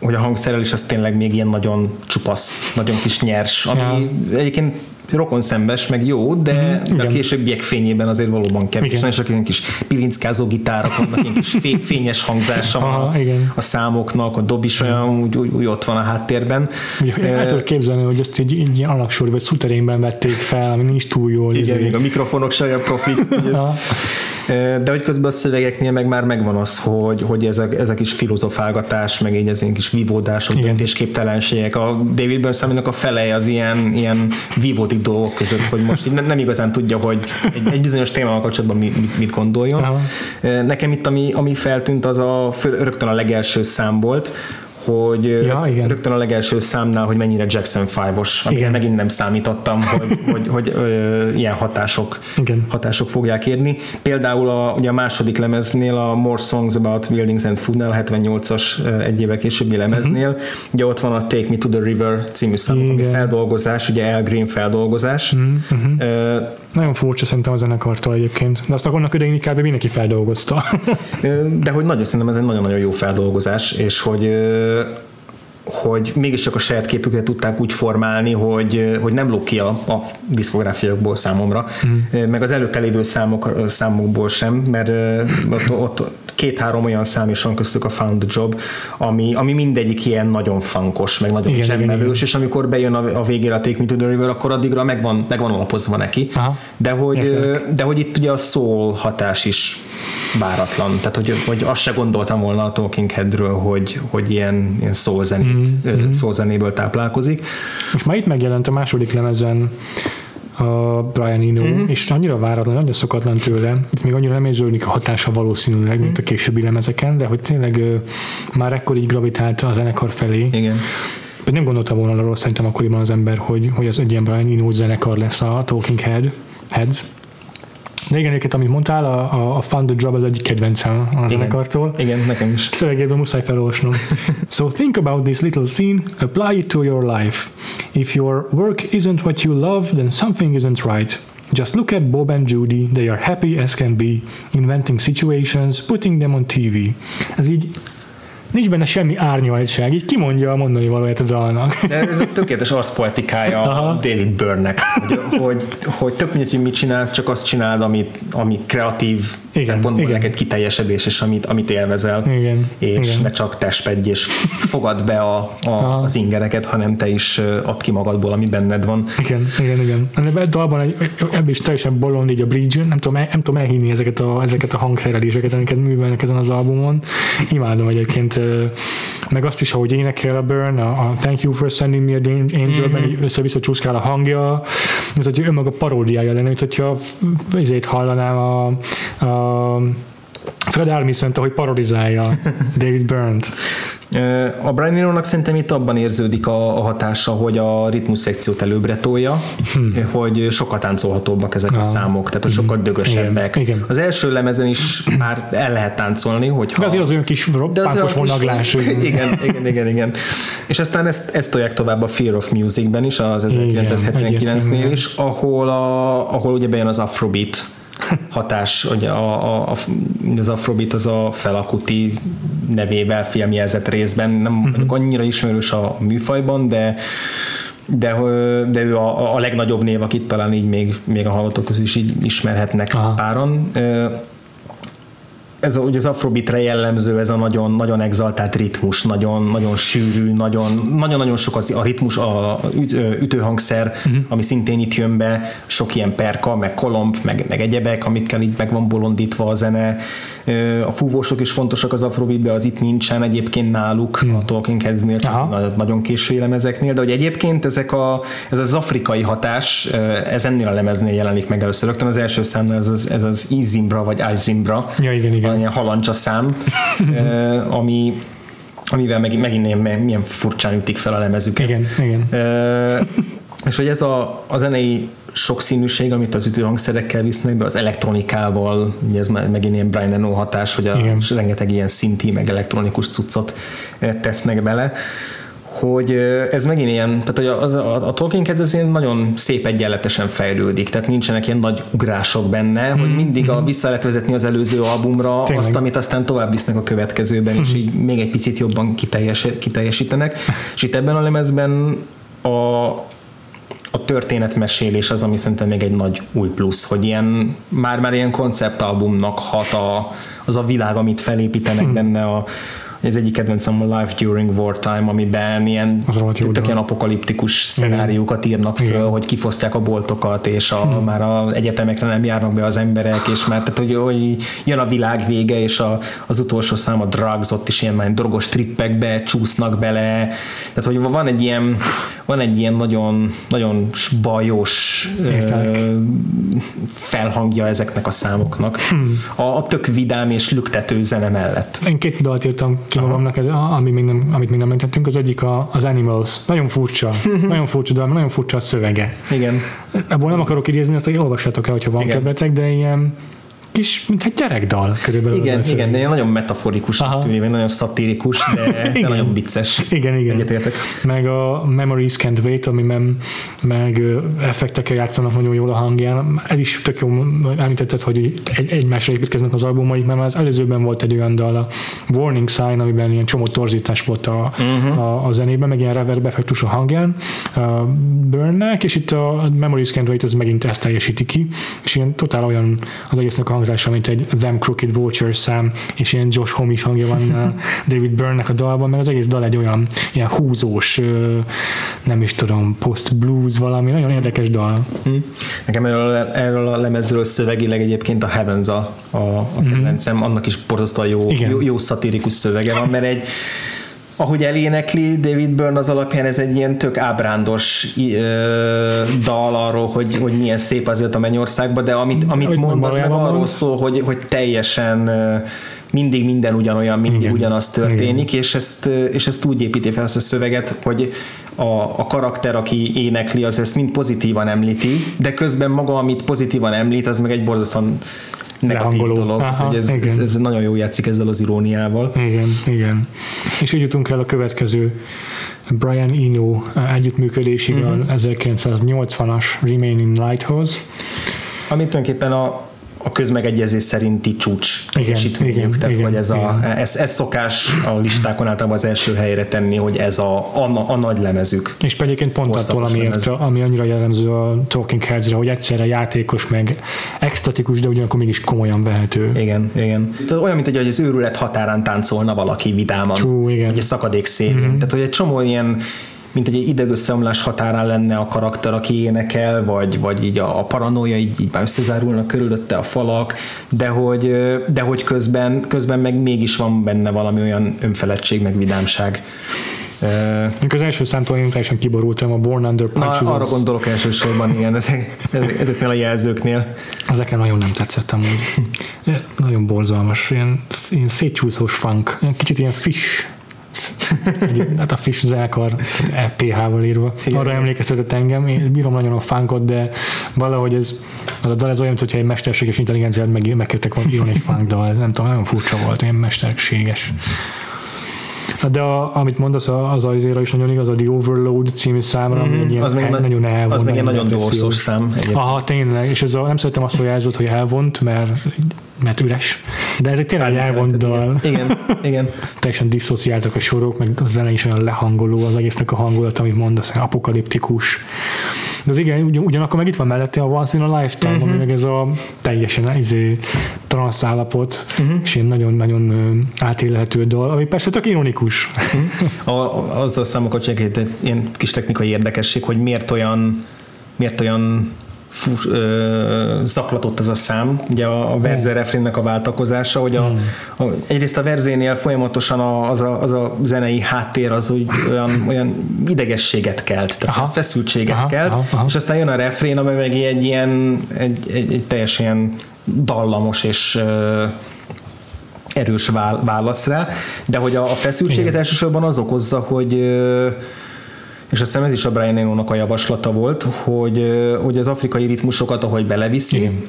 hogy a hangszerelés az tényleg még ilyen nagyon csupasz, nagyon kis nyers, ami ja. egyébként rokon szembes, meg jó, de, mm, de a későbbiek fényében azért valóban kevés. Igen. Nagyon sok ilyen kis pilinckázó gitárok vannak, ilyen kis fényes hangzása Aha, a, igen. a számoknak, a dob is olyan úgy, úgy, úgy ott van a háttérben. Ugye, el tudod képzelni, hogy ezt egy, egy alaksor vagy szuterényben vették fel, ami nincs túl jól. Igen, izé. még a mikrofonok se olyan profi. De hogy közben a szövegeknél meg már megvan az, hogy, hogy ez, a, ez a kis filozofálgatás, meg így ez kis vívódások, döntésképtelenségek. A David Byrne a fele az ilyen, ilyen vívódik dolgok között, hogy most így nem igazán tudja, hogy egy, egy bizonyos témával kapcsolatban mit, mit gondoljon. Nekem itt, ami, ami feltűnt, az a rögtön a legelső szám volt, hogy ja, igen. rögtön a legelső számnál, hogy mennyire Jackson 5-os, amire megint nem számítottam, hogy, hogy, hogy ö, ilyen hatások, igen. hatások fogják érni. Például a, ugye a második lemeznél, a More Songs About Buildings and Foodnál, 78-as egy évvel későbbi lemeznél, uh-huh. ugye ott van a Take Me to the River című szám, ami feldolgozás, ugye El Green feldolgozás. Uh-huh. Nagyon furcsa szerintem a zenekartól egyébként, de azt annak idején inkább mindenki feldolgozta. de hogy nagyon szerintem ez egy nagyon-nagyon jó feldolgozás, és hogy hogy mégiscsak a saját képüket tudták úgy formálni, hogy, hogy nem lók ki a, a diszkográfiákból számomra, mm. meg az előtte lévő számok, számokból sem, mert ott, ott két-három olyan szám is van köztük a Found the Job, ami, ami mindegyik ilyen nagyon fankos, meg nagyon csemmelős, és amikor bejön a, a végére a Take Me to the River, akkor addigra megvan, megvan alapozva neki, Aha. de hogy, de hogy itt ugye a soul hatás is váratlan. Tehát, hogy, hogy azt se gondoltam volna a Talking Headről, hogy, hogy ilyen, ilyen szózenét, mm-hmm. szózenéből táplálkozik. Most már itt megjelent a második lemezen a Brian Eno, mm-hmm. és annyira váratlan, nagyon szokatlan tőle, itt még annyira nem érződik a hatása valószínűleg, mm-hmm. mint a későbbi lemezeken, de hogy tényleg uh, már ekkor így gravitált a zenekar felé. Igen. Pedig nem gondolta volna arról szerintem akkoriban az ember, hogy, hogy az egy ilyen Brian Eno zenekar lesz a Talking Head, Heads. Igen, egyébként, amit mondtál, a, a Found the Job az egyik kedvencem a zenekartól. Igen, nekem is. Szövegéből muszáj felolvasnom. so think about this little scene, apply it to your life. If your work isn't what you love, then something isn't right. Just look at Bob and Judy, they are happy as can be, inventing situations, putting them on TV. Ez így nincs benne semmi árnyaltság, így kimondja a mondani valóját a dalnak. De ez a tökéletes arszpoetikája Aha. David Byrne-nek, hogy, hogy, hogy tök mindegy, hogy mit csinálsz, csak azt csináld, amit, ami kreatív igen, szempontból igen. neked kiteljesedés, és amit, amit élvezel, igen, és igen. ne csak testpedj, és fogad be a, a, az ingereket, hanem te is ad ki magadból, ami benned van. Igen, igen, igen. Ebben a dalban ebből is teljesen bolond így a bridge, nem tudom, nem tudom elhinni ezeket a, ezeket a hangszereléseket, amiket művelnek ezen az albumon. Imádom egyébként, meg azt is, ahogy énekel a Burn, a, a Thank You for Sending Me a Angel-ben mm-hmm. össze-vissza csúszkál a hangja, ez egy önmaga paródiája lenne, mint hogyha ezért hallanám a, a Fred Armisen, ahogy parodizálja David Byrne-t. A Brian Eno-nak szerintem itt abban érződik a, a hatása, hogy a ritmus szekciót előbbre tolja, hmm. hogy sokkal táncolhatóbbak ezek ah. a számok, tehát hogy sokkal dögösebbek. Igen. Igen. Az első lemezen is már el lehet táncolni, hogy De azért az olyan kis roppánkos vonaglás. Igen, igen, igen, igen. És aztán ezt, ezt tolják tovább a Fear of Music-ben is, az 1979-nél is, ahol, a, ahol ugye bejön az Afrobeat hatás, hogy a, a, a, az Afrobeat az a Felakuti nevével filmjelzett részben, nem uh-huh. annyira ismerős a műfajban, de de, de ő a, a legnagyobb név, akit talán így még, még a hallgatók közül is így ismerhetnek Aha. páron ez a, ugye az afrobitre jellemző ez a nagyon, nagyon exaltált ritmus, nagyon, nagyon sűrű, nagyon, nagyon-nagyon sok az a ritmus, a üt, ütőhangszer, uh-huh. ami szintén itt jön be, sok ilyen perka, meg kolomb, meg, meg egyebek, amikkel így meg van bolondítva a zene. A fúvósok is fontosak az afrobeatbe, az itt nincsen egyébként náluk, uh-huh. a Talking Heads-nél, csak nagyon késői lemezeknél, de hogy egyébként ezek a, ez az afrikai hatás, ez ennél a lemeznél jelenik meg először. Rögtön az első számnál ez az, ez az Izimbra, vagy Izimbra. Ja, igen, igen ilyen halancsa szám, ami amivel megint, megint ilyen, milyen furcsán ütik fel a lemezüket. Igen, igen. És hogy ez a, a zenei sokszínűség, amit az ütőhangszerekkel visznek be, az elektronikával, ugye ez megint ilyen Brian Eno hatás, hogy a, rengeteg ilyen szinti, meg elektronikus cuccot tesznek bele, hogy ez megint ilyen, tehát hogy a, a, a Talking Heads ez nagyon szép egyenletesen fejlődik, tehát nincsenek ilyen nagy ugrások benne, mm. hogy mindig a, vissza lehet vezetni az előző albumra Tényleg. azt, amit aztán tovább visznek a következőben, mm. és így még egy picit jobban kiteljes, kiteljesítenek, és itt ebben a lemezben a, a történetmesélés az, ami szerintem még egy nagy új plusz, hogy ilyen, már-már ilyen konceptalbumnak hat a, az a világ, amit felépítenek hmm. benne a, ez egyik kedvencem a Life During Wartime, amiben ilyen, tök ilyen apokaliptikus szenáriókat írnak föl, Igen. hogy kifosztják a boltokat, és a, hmm. már az egyetemekre nem járnak be az emberek, és már tehát, hogy, hogy jön a világ vége, és a, az utolsó szám a drugs, ott is ilyen már drogos trippekbe csúsznak bele, tehát hogy van egy ilyen, van egy ilyen nagyon, nagyon bajos ö, felhangja ezeknek a számoknak. Hmm. A, a tök vidám és lüktető zene mellett. Én két dalt írtam ki Aha. magamnak, ez, ami még nem, amit még nem említettünk, az egyik a, az Animals. Nagyon furcsa, nagyon furcsa de nagyon furcsa a szövege. Igen. Ebből nem akarok idézni, azt, hogy olvassátok el, hogyha van kedvetek, de ilyen kis, mint egy gyerekdal körülbelül. Igen, igen, de nagyon metaforikus tűnik, nagyon szatirikus, de, de nagyon vicces. Igen, igen. Egyetértek. Meg a Memories Can't Wait, ami mem, meg effektekkel játszanak nagyon jól a hangján. Ez is tök jó, említetted, hogy egy, egymásra építkeznek az albumaik, mert az előzőben volt egy olyan dal, a Warning Sign, amiben ilyen csomó torzítás volt a, uh-huh. a, a zenében, meg ilyen reverb effektus a hangján a Burnnek, és itt a Memories Can't Wait az megint ezt teljesíti ki, és ilyen totál olyan az egésznek a hangzása, mint egy Them Crooked Vulture szám, és ilyen Josh Homme hangja van uh, David Byrne-nek a dalban, meg az egész dal egy olyan ilyen húzós, nem is tudom, post blues valami, nagyon érdekes dal. Hm. Nekem erről, erről a lemezről szövegileg egyébként a Heavens a, a, a mhm. kedvencem, mm. annak is borzasztóan jó, jó, jó szatirikus szövege van, mert egy ahogy elénekli David Byrne az alapján ez egy ilyen tök ábrándos ö, dal arról, hogy, hogy milyen szép azért a mennyországban, de amit, amit mond, az meg arról szól, hogy, hogy teljesen mindig minden ugyanolyan, mindig Igen. ugyanaz történik, Igen. és ezt, és ezt úgy építi fel ezt a szöveget, hogy a, a karakter, aki énekli, az ezt mind pozitívan említi, de közben maga, amit pozitívan említ, az meg egy borzasztóan negatív dolog. Aha, hogy ez, ez, ez nagyon jó játszik ezzel az iróniával. Igen, igen. És így jutunk el a következő Brian Eno együttműködésig uh-huh. a 1980-as Remaining Lighthouse. Amit tulajdonképpen a a közmegegyezés szerinti csúcs teljesítményük. Igen, Tehát, igen, hogy ez, igen. a, ez, ez szokás a listákon általában az első helyre tenni, hogy ez a, a, a nagy lemezük. És egyébként pont attól, amiért, ami annyira jellemző a Talking Heads-re, hogy egyszerre játékos, meg extatikus, de ugyanakkor mégis komolyan vehető. Igen, igen. Tehát olyan, mint hogy az őrület határán táncolna valaki vidáman. Hú, igen. Egy szakadék szélén. Mm-hmm. Tehát, hogy egy csomó ilyen mint egy idegösszeomlás határán lenne a karakter, aki énekel, vagy, vagy így a, a paranoia, így, így már összezárulnak körülötte a falak, de hogy, de hogy közben, közben meg mégis van benne valami olyan önfeledtség, meg vidámság. Mikor az első számtól én teljesen kiborultam a Born Under Punches. Na, arra az... gondolok elsősorban, igen, ezek, ezeknél a jelzőknél. Ezeken nagyon nem tetszett amúgy. nagyon borzalmas, ilyen, ilyen szétcsúszós funk, kicsit ilyen fish hát a Fish zenekar PH-val írva. Igen. Arra emlékeztetett engem, én bírom nagyon a funkot, de valahogy ez az a dal ez olyan, mintha egy mesterséges intelligenciát meg, megkértek volna írni egy funk dal, ez nem tudom, nagyon furcsa volt, ilyen mesterséges. De a, amit mondasz, az azért is nagyon igaz, a The Overload című számra, mm, ami egy ilyen az el, nagyon elvont. Az meg egy nagyon dorszos szám. Egyébként. Aha, tényleg, és ez a, nem szeretem azt, hogy jelzott, hogy elvont, mert, mert üres, de ez egy tényleg elvont dal. Igen, igen. Teljesen diszociáltak a sorok, meg a zene is olyan lehangoló, az egésznek a hangulat, amit mondasz, apokaliptikus. De az igen, ugyan, ugyanakkor meg itt van mellette a Once in a Lifetime, uh-huh. ami meg ez a teljesen izé, transz állapot, uh-huh. és ilyen nagyon-nagyon átélhető dal, ami persze tök ironikus. Uh-huh. A, azzal számokat csak egy ilyen kis technikai érdekesség, hogy miért olyan miért olyan fur, ö, zaklatott ez a szám, ugye a, a verze refrénnek a váltakozása, hogy a, a, egyrészt a verzénél folyamatosan a, az, a, az a zenei háttér az úgy olyan, olyan idegességet kelt, tehát aha. feszültséget aha, kelt, aha, aha. és aztán jön a refrén, amely meg egy ilyen egy, egy, egy teljesen dallamos és ö, erős válasz rá, de hogy a, a feszültséget Igen. elsősorban az okozza, hogy ö, és azt hiszem ez is a Brian Eno-nak a javaslata volt, hogy, hogy az afrikai ritmusokat, ahogy beleviszi, Igen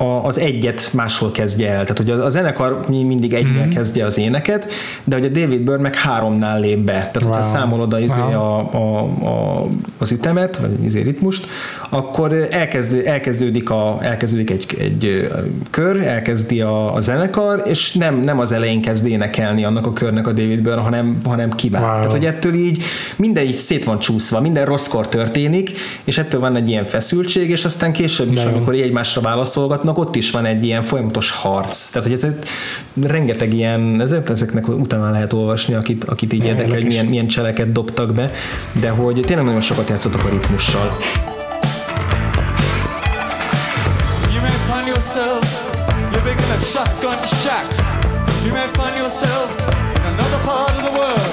a, az egyet máshol kezdje el. Tehát, hogy a, a zenekar mindig egynél mm-hmm. kezdje az éneket, de hogy a David Byrne meg háromnál lép be. Tehát, wow. hogyha számolod a, izé wow. a, a, a, az ütemet, vagy az izé ritmust, akkor elkezd, elkezdődik, a, elkezdődik egy, egy kör, elkezdi a, a zenekar, és nem, nem az elején kezd énekelni annak a körnek a David Byrne, hanem, hanem kivál. Wow. Tehát, hogy ettől így minden így szét van csúszva, minden rosszkor történik, és ettől van egy ilyen feszültség, és aztán később is, amikor egymásra válaszolgatnak, ott is van egy ilyen folyamatos harc. Tehát, hogy ez rengeteg ilyen, ezért ezeknek utána lehet olvasni, akit, akit így érdekel, hogy milyen, milyen cseleket dobtak be, de hogy tényleg nagyon sokat játszottak a ritmussal. Yourself living in a shotgun shack. You may find yourself in another part of the world.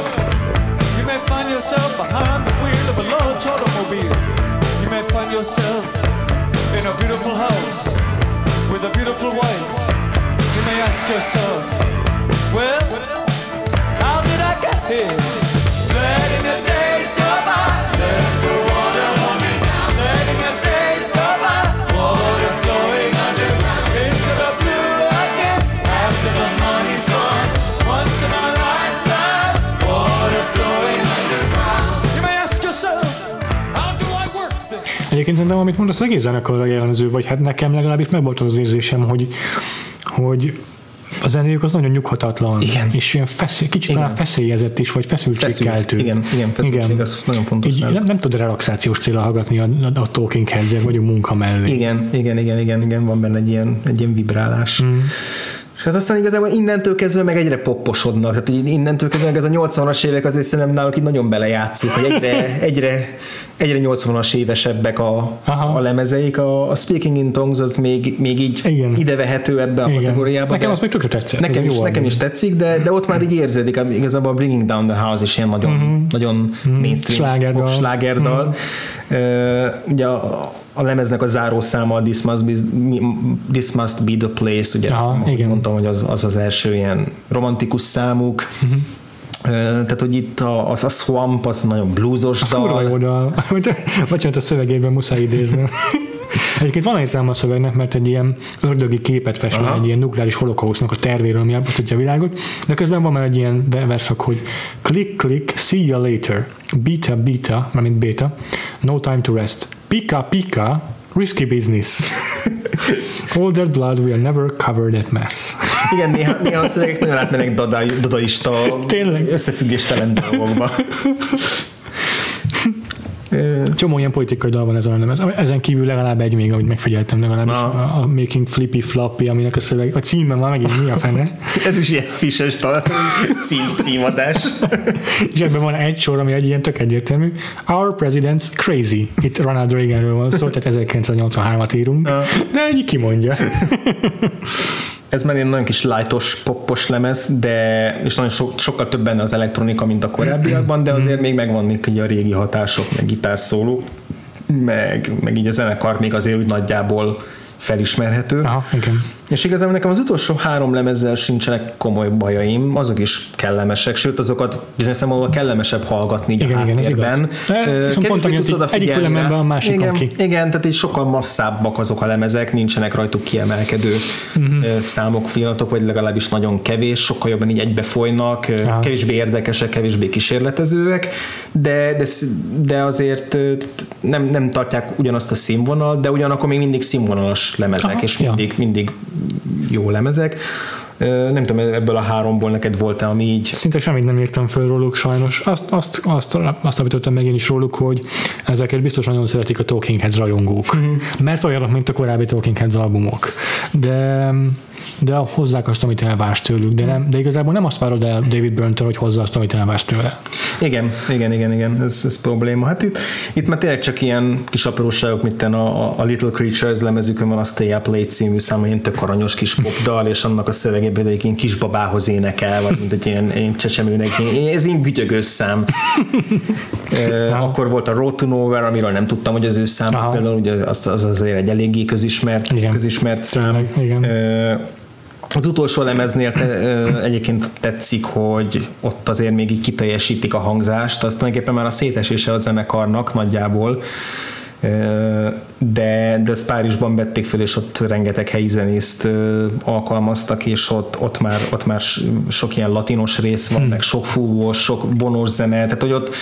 You may find yourself behind the wheel of a large automobile. You may find yourself in a beautiful house with a beautiful wife. You may ask yourself, well, how did I get here? Letting the days go by, let the Egyébként szerintem, amit mondasz, egész zenekarra jellemző, vagy hát nekem legalábbis meg volt az érzésem, hogy, hogy a zenéjük az nagyon nyughatatlan. Igen. És ilyen feszély, kicsit igen. talán feszélyezett is, vagy feszültségkeltő. Igen, igen, feszültség, igen. az nagyon fontos. Így nem, nem tud relaxációs célra hallgatni a, a, a Talking heads vagy a munka mellé. Igen, igen, igen, igen, igen, van benne egy ilyen, egy ilyen vibrálás. Mm. Hát aztán igazából innentől kezdve meg egyre popposodnak. Tehát hogy innentől kezdve meg ez a 80-as évek azért szerintem náluk így nagyon belejátszik, hogy egyre, egyre, egyre 80-as évesebbek a, a lemezeik. A, a Speaking in Tongues az még, még így Igen. idevehető ebbe a Igen. kategóriába. Nekem az még tökre tetszett. Nekem, is, nekem is tetszik, de, de ott már így érződik, igazából a Bringing Down the House is ilyen nagyon, uh-huh. nagyon uh-huh. mainstream slágerdal. slágerdal. Uh-huh. Uh, ugye a, a lemeznek a zárószáma a This Must Be, This Must Be the Place, ugye Aha, igen. mondtam, hogy az, az az első ilyen romantikus számuk, uh-huh. Tehát, hogy itt a, az a Swamp, az nagyon bluesos az dal. Kurva jó dal. Bocsánat, a szövegében muszáj idéznem. Egyébként van értelme a szövegnek, mert egy ilyen ördögi képet fest egy ilyen nukleáris holokausznak a tervéről, ami elpusztítja a világot, de közben van már egy ilyen verszak, hogy click, click, see you later, beta, beta, mint beta, no time to rest, pika, pika, risky business. All that blood will never cover that mess. Igen, néha, néha a szövegek nagyon átmennek dadaista, Tényleg? összefüggéstelen dolgokba. Csomó ilyen politikai dal van ezen a lemez. Ezen kívül legalább egy még, amit megfigyeltem legalábbis, a, a Making Flippy Floppy, aminek a szöveg, a címe már megint mi a fene. Ez is ilyen fises dal, cím, címadás. És ebben van egy sor, ami egy ilyen tök egyértelmű. Our President's Crazy. Itt Ronald Reaganről van szó, tehát 1983-at írunk. De ennyi kimondja ez már egy nagyon kis lightos, poppos lemez, de és nagyon so, sokkal több benne az elektronika, mint a korábbiakban, de azért még megvannak a régi hatások, meg gitárszóló, meg, meg így a zenekar még azért úgy nagyjából felismerhető. Aha, igen. És igazából nekem az utolsó három lemezzel sincsenek komoly bajaim, azok is kellemesek, sőt azokat bizonyos szempontból kellemesebb hallgatni így igen, a háttérben. Igen, pont egyik fülemben a másik igen, ki. igen, tehát így sokkal masszábbak azok a lemezek, nincsenek rajtuk kiemelkedő uh-huh. számok, pillanatok, vagy legalábbis nagyon kevés, sokkal jobban így egybefolynak, Aha. kevésbé érdekesek, kevésbé kísérletezőek, de, de, de azért nem, nem tartják ugyanazt a színvonal, de ugyanakkor még mindig színvonalas lemezek, Aha, és mindig, ja. mindig jó lemezek. Nem tudom, ebből a háromból neked volt-e, ami így... Szinte semmit nem írtam föl róluk sajnos. Azt, azt, azt, azt állítottam meg én is róluk, hogy ezeket biztos nagyon szeretik a Talking Heads rajongók. Uh-huh. Mert olyanok, mint a korábbi Talking Heads albumok. De de hozzák azt, amit elvársz tőlük, de, nem, de igazából nem azt várod el David Byrne-től, hogy hozza azt, amit elvársz tőle. Igen, igen, igen, igen, ez, ez probléma. Hát itt, itt már tényleg csak ilyen kis apróságok, mint a, a, a Little Creatures lemezükön van a Stay Up Late című szám, ilyen tök aranyos kis popdal, és annak a szövegében egy ilyen kisbabához énekel, vagy mint egy ilyen, ilyen csecsemőnek, ez ilyen gütyögös szám. Akkor volt a Road to Nowhere, amiről nem tudtam, hogy az ő szám, Aha. például ugye az, az azért egy eléggé közismert, igen. közismert szám. Igen. Az utolsó lemeznél te, ö, egyébként tetszik, hogy ott azért még így kiteljesítik a hangzást, azt tulajdonképpen már a szétesése a zenekarnak nagyjából, de, de ezt Párizsban vették föl, és ott rengeteg helyi zenészt alkalmaztak, és ott, ott, már, ott már sok ilyen latinos rész van, hmm. meg sok fúvós, sok bonos zene, tehát hogy ott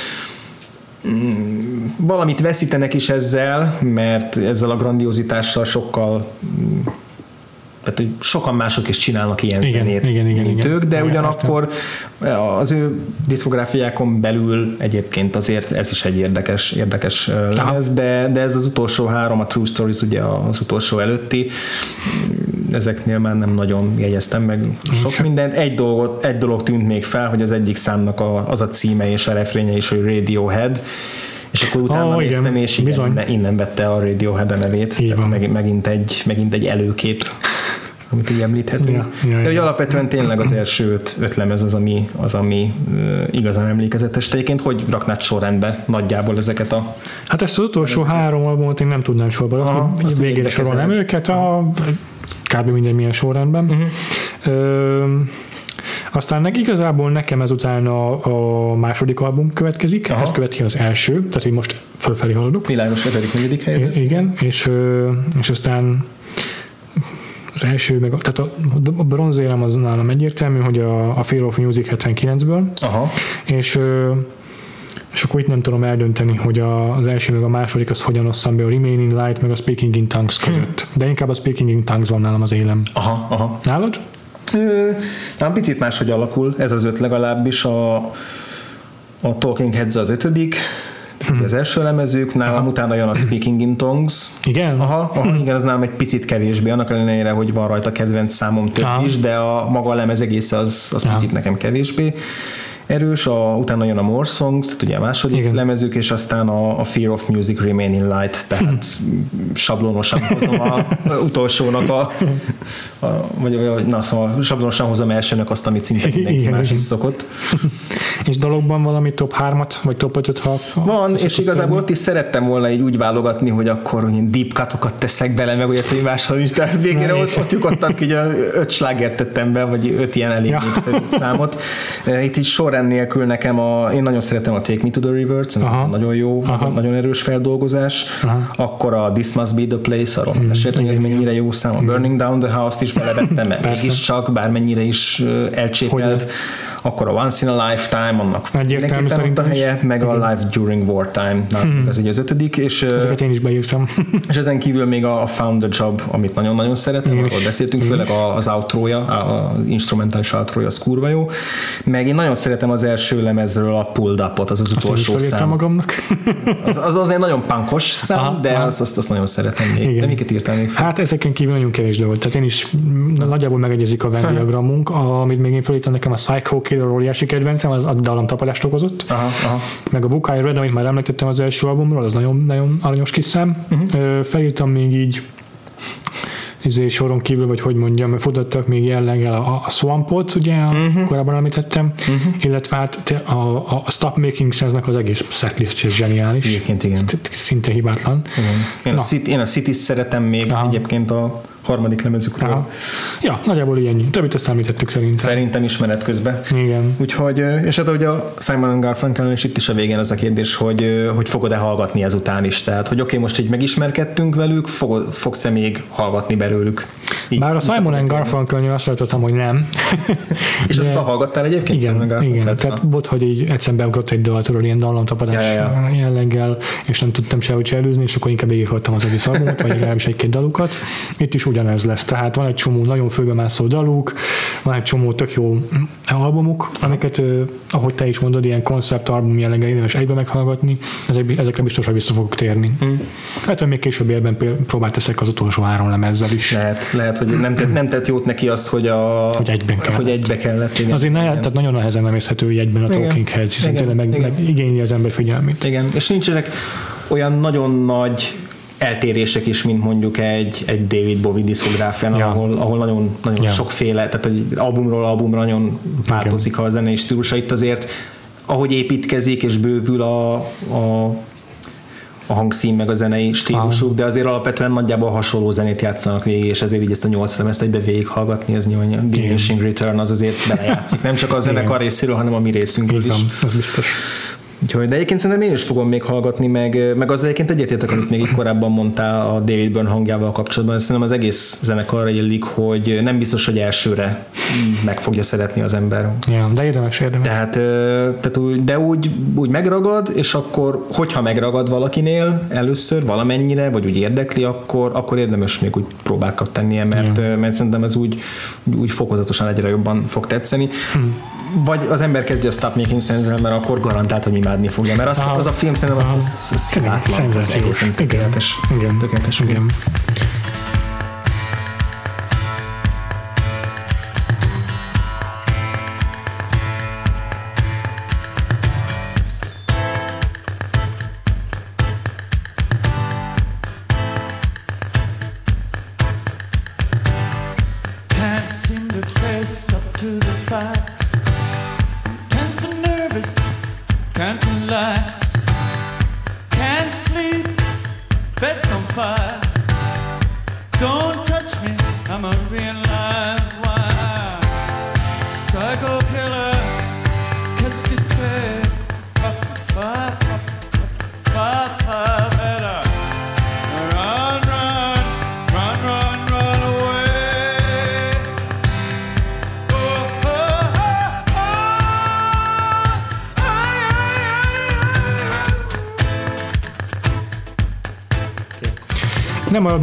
mm, valamit veszítenek is ezzel, mert ezzel a grandiozitással sokkal tehát hogy sokan mások is csinálnak ilyen igen, zenét, igen, igen, mint igen. ők, de igen, ugyanakkor az ő diszkográfiákon belül egyébként azért ez is egy érdekes, érdekes lemez, de, de ez az utolsó három, a True Stories ugye az utolsó előtti, ezeknél már nem nagyon jegyeztem meg sok mindent. Egy, dolgot, egy dolog tűnt még fel, hogy az egyik számnak a, az a címe és a refrénye is, hogy Radiohead, és akkor utána oh, néztem, igen, és igen, innen, innen vette a Radiohead a nevét, tehát megint, megint, egy, megint egy előkép amit így említhetünk. Ja, ja, De hogy alapvetően tényleg az első öt, öt lemez az, ami, az, ami igazán emlékezetes téként, hogy raknád sorrendbe nagyjából ezeket a... Hát ezt az utolsó ezeket. három albumot én nem tudnám sorba rakni, végére sorolnám őket, a, kb. minden milyen sorrendben. Uh-huh. Ö, aztán igazából nekem ezután a, a második album következik, Aha. ez követi az első, tehát így most fölfelé haladok. Világos, ötödik, negyedik helyzet. Igen, és, és aztán az első, meg a, tehát a, a bronzérem az nálam egyértelmű, hogy a, a Fear of Music 79-ből, Aha. és és akkor itt nem tudom eldönteni, hogy a, az első meg a második az hogyan osszam be a Remaining Light meg a Speaking in Tongues között. Hm. De inkább a Speaking in Tongues van nálam az élem. Aha, aha. Nálad? Nem picit máshogy alakul, ez az öt legalábbis. A, a Talking Heads az ötödik, hmm. az első lemezük, nálam aha. utána jön a Speaking in Tongues. Igen? Aha, aha hmm. igen, az nálam egy picit kevésbé, annak ellenére, hogy van rajta kedvenc számom több aha. is, de a maga a lemez egész az, az picit nekem kevésbé erős, a, utána jön a More Songs, tehát ugye a második Igen. lemezük, és aztán a, a Fear of Music Remaining Light, tehát hm. sablonosan hozom a, a utolsónak a, a vagy, vagy na, szóval sablonosan hozom elsőnek azt, amit szinte mindenki Igen, más is szokott. és dologban valami top 3-at, vagy top 5-öt ha, Van, és igazából ott is szerettem volna így úgy válogatni, hogy akkor ilyen deep cutokat teszek bele, meg olyat, hogy máshol is, de végére Na, ott, ott lyukadtam ki, hogy öt slágert tettem be, vagy öt ilyen elég ja. népszerű számot. Itt így sor sorrend nélkül nekem a, én nagyon szeretem a Take Me to the River, nagyon jó, Aha. nagyon erős feldolgozás. Aha. Akkor a This Must Be the Place, arról mm, meséltem, hogy ez mennyire jó szám, a Burning Down the House-t is belevettem, mert mégiscsak, bármennyire is elcsépelt. Hogyne akkor a Once in a Lifetime, annak Egyértelmű ott a helye, meg a Life During Wartime, Na, hmm. ez így az ötödik. És, Ezeket én is beírtam. és ezen kívül még a, a Found the Job, amit nagyon-nagyon szeretem, arról beszéltünk, én főleg az outrója, az instrumentális outrója, az kurva jó. Meg én nagyon szeretem az első lemezről a Pulled Up-ot, az az utolsó szám. magamnak. az, az azért nagyon pankos szám, aha, de aha. Azt, azt, azt, nagyon szeretem még. Igen. De miket írtál még fel? Hát ezeken kívül nagyon kevés dolog. Tehát én is nagyjából megegyezik a Venn diagramunk, amit még én felírtam nekem a Psycho Killer óriási kedvencem, az a dallam tapadást okozott. Aha, aha. Meg a Book I Red, amit már említettem az első albumról, az nagyon, nagyon aranyos kis szám. Uh-huh. Felírtam még így izé soron kívül, vagy hogy mondjam, futottak még jelleggel a, a Swampot, ugye uh-huh. korábban említettem, uh-huh. illetve hát a, a, Stop Making Sense-nek az egész setlist is zseniális. Egyébként igen. Szinte hibátlan. Igen. Én, a City, én a City-t szeretem még Aha. egyébként a harmadik lemezükről. Aha. Ja, nagyjából ilyen. Többit azt említettük szerintem. Szerintem is menet közben. Igen. Úgyhogy, és hát ugye a Simon Garfunkel és itt is a végén az a kérdés, hogy, hogy fogod-e hallgatni ezután is. Tehát, hogy oké, okay, most így megismerkedtünk velük, fogod, fogsz-e még hallgatni belőlük? Így, Bár a Simon Garfunkel azt látottam, hogy nem. és De... azt hallgattál egyébként igen, Simon Igen, tehát bot, hogy így egyszerűen beugrott egy daltól ilyen dallamtapadás ja, ja, ja. jelleggel, és nem tudtam sehogy se előzni, és akkor inkább végighattam az egész albumot, vagy legalábbis egy-két dalukat. Itt is úgy ugyanez lesz. Tehát van egy csomó nagyon főbemászó daluk, van egy csomó tök jó albumuk, amiket, ahogy te is mondod, ilyen konceptalbum jelleggel érdemes egybe meghallgatni, ezek, ezekre biztosan vissza fogok térni. Mm. Hát, hogy még később élben próbált teszek az utolsó három lemezzel is. Lehet, lehet hogy nem tett, nem tett jót neki az, hogy, a, hogy, egyben kellett. hogy egybe kellett. Igen. Azért ne, tehát nagyon nehezen nem észhető, hogy egyben a igen. Talking Heads, hiszen igen. tényleg meg, meg, igényli az ember figyelmét. Igen, és nincsenek olyan nagyon nagy eltérések is, mint mondjuk egy, egy David Bowie diszkográfián, ja. ahol, ahol nagyon, nagyon ja. sokféle, tehát hogy albumról albumra nagyon változik a zenei stílusa. Itt azért, ahogy építkezik és bővül a, a a hangszín meg a zenei stílusuk, ah. de azért alapvetően nagyjából hasonló zenét játszanak végig, és ezért így ezt a nyolc lemezt egybe végighallgatni, ez nyilván Diminishing Return az azért belejátszik, nem csak a zenekar részéről, hanem a mi részünkről is. az biztos. Úgyhogy, de egyébként szerintem én is fogom még hallgatni, meg, meg az egyébként egyetértek, amit még itt korábban mondtál a David Byrne hangjával kapcsolatban. Szerintem az egész zenekarra illik, hogy nem biztos, hogy elsőre meg fogja szeretni az ember. Ja, de érdemes, érdemes. Tehát, tehát úgy, de úgy, úgy megragad, és akkor, hogyha megragad valakinél először valamennyire, vagy úgy érdekli, akkor, akkor érdemes még úgy próbákat tennie, mert, ja. mert szerintem ez úgy, úgy fokozatosan egyre jobban fog tetszeni. Hmm vagy az ember kezdje a Stop Making sense mert akkor garantált, hogy imádni fogja, mert az, az a film szerintem az, az, az hibátlan, az egészen tökéletes. Igen, tökéletes. Igen. Nem marad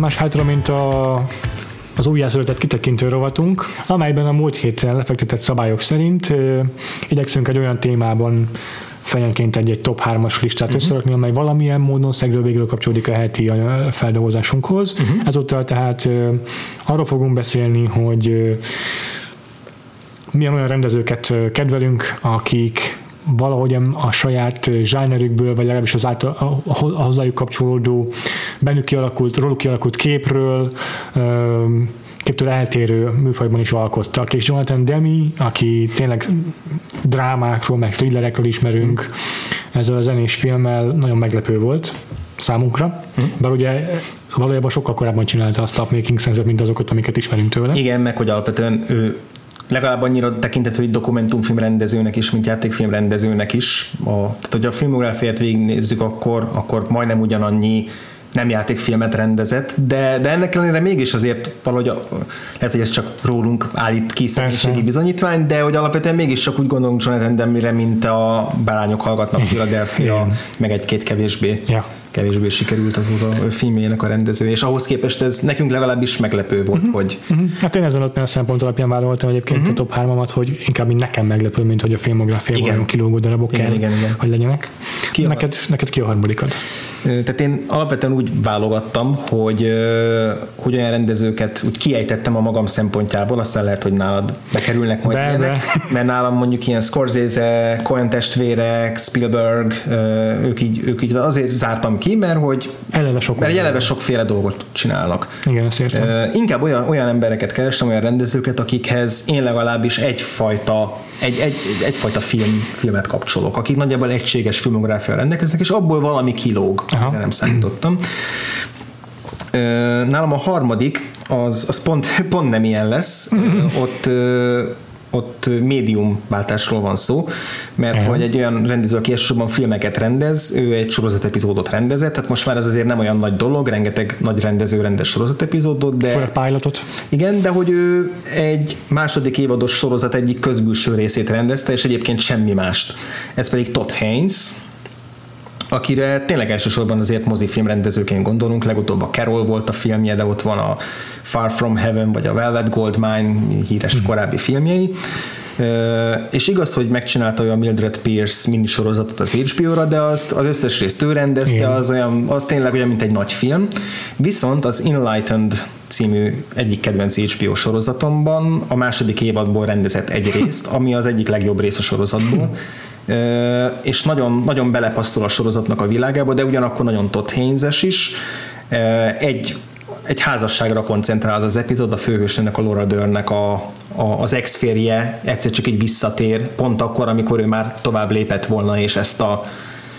más hátra, mint a, az újjászületett kitekintő rovatunk, amelyben a múlt héten lefektetett szabályok szerint ö, igyekszünk egy olyan témában fejenként egy, egy top 3-as listát uh-huh. összerakni, amely valamilyen módon szegről végül kapcsolódik a heti feldolgozásunkhoz. Uh-huh. Ezúttal tehát ö, arról fogunk beszélni, hogy ö, milyen olyan rendezőket kedvelünk, akik valahogy a saját zsánerükből, vagy legalábbis az által, a, a hozzájuk kapcsolódó, bennük kialakult, róluk kialakult képről, képtől eltérő műfajban is alkottak. És Jonathan Demi, aki tényleg drámákról, meg thrillerekről ismerünk, ezzel a zenés filmmel nagyon meglepő volt számunkra, hm. bár ugye valójában sokkal korábban csinálta azt a Making sense mint azokat, amiket ismerünk tőle. Igen, meg hogy alapvetően ő legalább annyira tekintet, hogy dokumentumfilm rendezőnek is, mint játékfilm rendezőnek is. A, tehát, hogy a filmográfiát végignézzük, akkor, akkor majdnem ugyanannyi nem játékfilmet rendezett, de, de ennek ellenére mégis azért valahogy a, lehet, hogy ez csak rólunk állít ki személyiségi bizonyítvány, de hogy alapvetően mégis csak úgy gondolunk Jonathan Demmire, mint a Bálányok hallgatnak Philadelphia, meg egy-két kevésbé. Ja kevésbé sikerült az a filmjének a rendező, és ahhoz képest ez nekünk legalábbis meglepő volt, uh-huh. hogy... Uh-huh. Hát én ezen a szempont alapján vállaltam egyébként uh-huh. a top 3 hogy inkább mint nekem meglepő, mint hogy a filmográfiában olyan kilógó darabok igen, kell, igen, igen. hogy legyenek. Ki neked, a... neked ki a harmadikad? Tehát én alapvetően úgy válogattam, hogy, hogy olyan rendezőket úgy kiejtettem a magam szempontjából, aztán lehet, hogy nálad bekerülnek majd be, ilyenek, be. mert nálam mondjuk ilyen Scorsese, Coen testvérek, Spielberg, ők így, ők így azért zártam ki, mert hogy eleve, sok mert eleve sokféle dolgot csinálnak. Igen, ezt értem. Uh, inkább olyan, olyan embereket kerestem, olyan rendezőket, akikhez én legalábbis egyfajta egy, egy, egyfajta film, filmet kapcsolok, akik nagyjából egységes filmográfia rendelkeznek, és abból valami kilóg, Aha. nem számítottam. Nálam a harmadik, az, az pont, pont nem ilyen lesz. Ott ott médiumváltásról van szó, mert Igen. hogy egy olyan rendező, aki elsősorban filmeket rendez, ő egy sorozat epizódot rendezett, tehát most már ez azért nem olyan nagy dolog, rengeteg nagy rendező rendes sorozat epizódot, de... For pilotot. Igen, de hogy ő egy második évados sorozat egyik közbülső részét rendezte, és egyébként semmi mást. Ez pedig Todd Haynes, akire tényleg elsősorban azért mozifilm rendezőként gondolunk, legutóbb a Carol volt a filmje, de ott van a Far From Heaven, vagy a Velvet Goldmine híres mm. korábbi filmjei. És igaz, hogy megcsinálta olyan Mildred Pierce minisorozatot az HBO-ra, de azt, az összes részt ő rendezte, az, olyan, az tényleg olyan, mint egy nagy film. Viszont az Enlightened című egyik kedvenc HBO sorozatomban a második évadból rendezett egy részt, ami az egyik legjobb rész a sorozatból, és nagyon, nagyon belepasszol a sorozatnak a világába, de ugyanakkor nagyon Todd Haynes is. Egy egy házasságra koncentrál az epizód, a főhősnek, a Laura Dörnek a, a, az ex-férje egyszer csak így visszatér, pont akkor, amikor ő már tovább lépett volna, és ezt a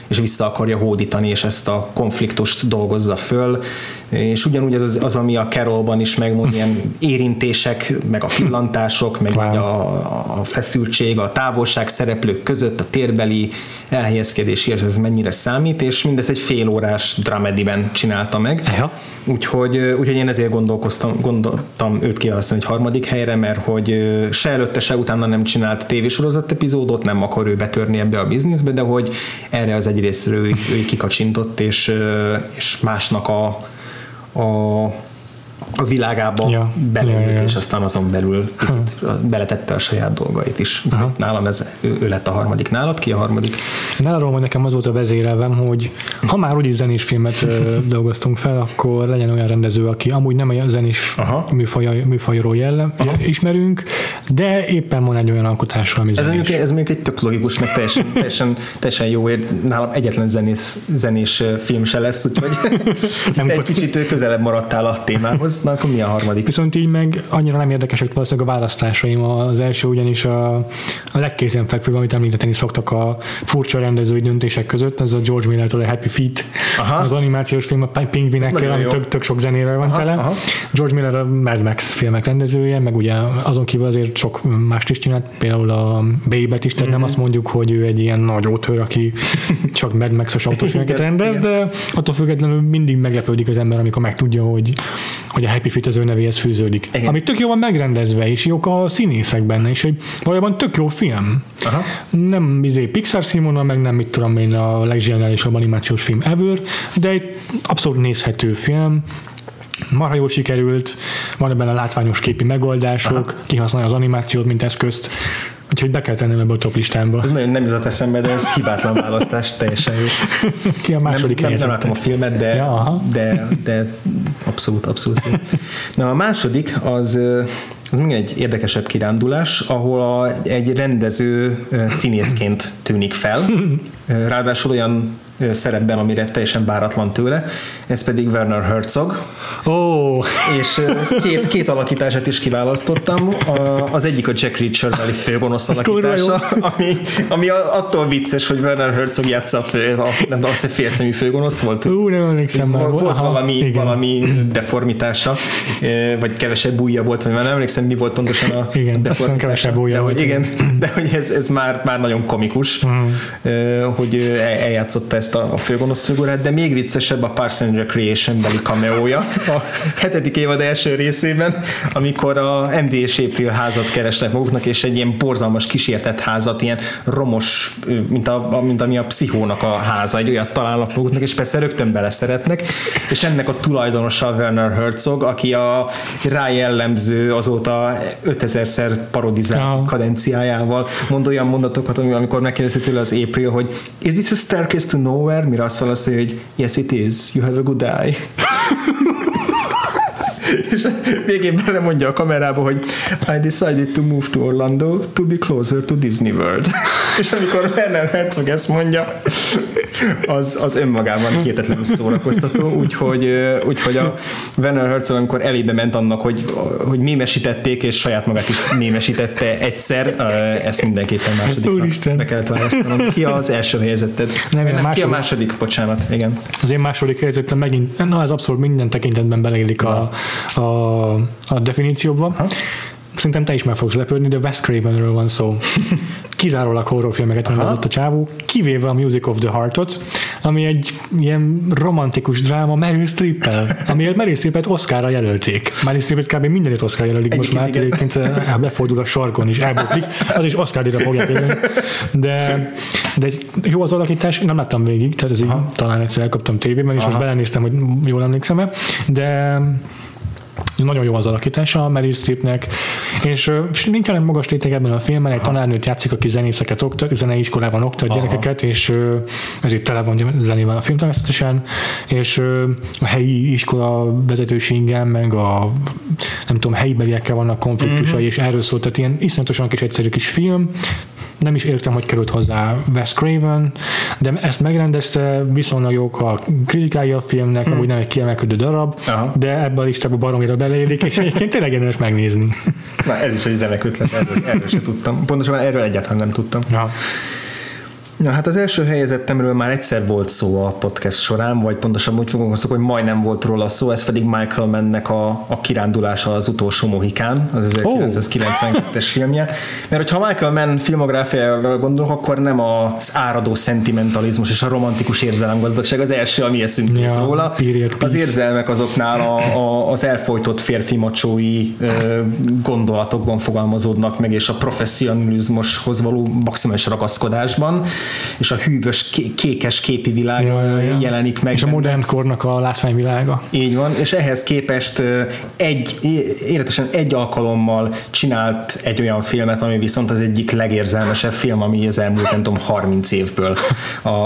és vissza akarja hódítani, és ezt a konfliktust dolgozza föl. És ugyanúgy az, az, az ami a Carolban is megmond, ilyen érintések, meg a pillantások, meg wow. a, a feszültség, a távolság szereplők között, a térbeli elhelyezkedés, és ez mennyire számít, és mindezt egy fél órás dramediben csinálta meg. Ja. Úgyhogy, úgyhogy én ezért gondolkoztam, gondoltam őt kiválasztani egy harmadik helyre, mert hogy se előtte, se utána nem csinált tévésorozat epizódot, nem akar ő betörni ebbe a bizniszbe, de hogy erre az egyrésztről ő, ő kikacsintott, és, és másnak a, a a világába ja, belül, ja, ja. és aztán azon belül picit ha. beletette a saját dolgait is. Aha. Nálam ez, ő, ő lett a harmadik. Nálad ki a harmadik? Nálam, hogy nekem az volt a vezérelvem, hogy ha már úgyis zenés filmet dolgoztunk fel, akkor legyen olyan rendező, aki amúgy nem a zenés műfaj, műfajról jellem, Aha. ismerünk, de éppen van egy olyan alkotásra, ami ez mondjuk, ez mondjuk egy tök logikus, meg teljesen, teljesen, teljesen jó ér. Nálam egyetlen zenész, zenés film se lesz, úgyhogy nem egy kicsit közelebb maradtál a témához na akkor mi a harmadik? Viszont így meg annyira nem érdekesek valószínűleg a választásaim. Az első ugyanis a, a legkézenfekvőbb, amit említeni szoktak a furcsa rendezői döntések között, ez a George Miller-től a Happy Feet, aha. az animációs film a Pingvinekkel, ami tök, tök sok zenével van aha, tele. Aha. George Miller a Mad Max filmek rendezője, meg ugye azon kívül azért sok mást is csinált, például a Baby-et is, tehát mm-hmm. nem mhm. azt mondjuk, hogy ő egy ilyen nagy ótör, aki csak Mad Max-os autósfilmeket rendez, de attól függetlenül mindig meglepődik az ember, amikor megtudja, hogy, hogy a Happy Feet az ő nevéhez fűződik. Igen. Ami tök jó van megrendezve, és jók a színészek benne, és egy valójában tök jó film. Aha. Nem izé Pixar színvonal, meg nem mit tudom én a legzseniálisabb animációs film ever, de egy abszolút nézhető film, marha jól sikerült, van ebben a látványos képi megoldások, Aha. kihasználja az animációt, mint eszközt, Úgyhogy be kell tennem ebbe a top listámba. Ez nagyon nem jutott eszembe, de ez hibátlan választás, teljesen jó. Ki a második nem, nem, nem látom a filmet, de, ja, de, de abszolút, abszolút jó. Na a második az az még egy érdekesebb kirándulás, ahol a, egy rendező színészként tűnik fel. Ráadásul olyan szerepben, amire teljesen váratlan tőle, ez pedig Werner Herzog. Oh. És két, két alakítását is kiválasztottam. Az egyik a Jack Reacher beli főgonosz alakítása, ami, ami attól vicces, hogy Werner Herzog játsza a fő, a, nem tudom, az egy félszemű főgonosz volt. Ú, nem emlékszem már. Volt Aha, valami, valami deformitása, vagy kevesebb újja volt, vagy már nem emlékszem, mi volt pontosan a igen, deformitása. kevesebb újja de, volt. Igen, de hogy ez, ez már, már nagyon komikus, uh-huh. hogy eljátszotta ezt a, a főgonosz figurát, de még viccesebb a Parks and Recreation beli cameója a hetedik évad első részében, amikor a MD és April házat keresnek maguknak, és egy ilyen borzalmas kísértett házat, ilyen romos, mint, a, mint ami a pszichónak a háza, egy olyat találnak maguknak, és persze rögtön beleszeretnek, és ennek a tulajdonosa Werner Herzog, aki a rá jellemző azóta 5000-szer parodizált oh. kadenciájával mond olyan mondatokat, amikor megkérdezi tőle az April, hogy is this a staircase to nowhere? Mire azt válaszolja, hogy yes it is, you have a good eye. és végén belemondja a kamerába, hogy I decided to move to Orlando to be closer to Disney World. és amikor Werner Herzog ezt mondja, az, az önmagában kétetlenül szórakoztató, úgyhogy, úgyhogy a Werner Herzog, amikor elébe ment annak, hogy, hogy mémesítették, és saját magát is mémesítette egyszer, ezt mindenképpen másodiknak be kellett választanom. Ki az első helyezetted? Nem, Nem, második. Ki a második? Bocsánat, igen. Az én második helyezettem megint, na ez abszolút minden tekintetben beleillik a, a, a definícióban. Ha? Szerintem te is meg fogsz lepődni, de Wes Cravenről van szó. Kizárólag horrorfilmeket rendezett a csávó, kivéve a Music of the Heart-ot, ami egy ilyen romantikus dráma Meryl Streep-el, amiért Meryl Streep-et Oscarra jelölték. Meryl Streep-et kb. mindenit Oscar jelölik most már, egyébként eh, befordul a sarkon is, elbuklik, az is Oscar-díjra fogják élni. De, de egy jó az alakítás, nem láttam végig, tehát ez így, talán egyszer elkaptam tévében, és Aha. most belenéztem, hogy jól emlékszem-e, de nagyon jó az alakítása a Meryl Streepnek, és, és nincsenek magas tétek ebben a filmben, egy tanárnőt játszik, aki zenészeket oktat, zenei iskolában oktat Aha. gyerekeket, és ez itt tele van zenével a film természetesen, és a helyi iskola vezetőséggel, meg a nem tudom, helyi beliekkel vannak konfliktusai, uh-huh. és erről szólt, tehát ilyen iszonyatosan kis egyszerű kis film, nem is értem, hogy került hozzá Wes Craven, de ezt megrendezte, viszonylag jók a kritikái a filmnek, hmm. amúgy nem egy kiemelkedő darab, Aha. de ebbe a listába baromira beleélik, és egyébként tényleg érdemes megnézni. Na ez is egy remek ötlet, erről, erről sem tudtam. Pontosan erről egyáltalán nem tudtam. Ja. Ja, hát az első helyezettemről már egyszer volt szó a podcast során, vagy pontosabban úgy fogunk hogy majdnem volt róla szó, ez pedig Michael Mannnek a, a kirándulása az utolsó Mohikán, az 1992-es filmje. Mert hogyha Michael Mann filmográfiára gondolok, akkor nem az áradó szentimentalizmus és a romantikus érzelemgazdagság az első, ami eszünk ja, róla. Az érzelmek azoknál a, a, az elfolytott férfi macsói gondolatokban fogalmazódnak meg, és a professzionalizmushoz való maximális ragaszkodásban és a hűvös kékes képi világ ja, ja, ja. jelenik meg. És a modern kornak a látványvilága. Így van, és ehhez képest egy, életesen egy alkalommal csinált egy olyan filmet, ami viszont az egyik legérzelmesebb film, ami az elmúlt, nem tudom, 30 évből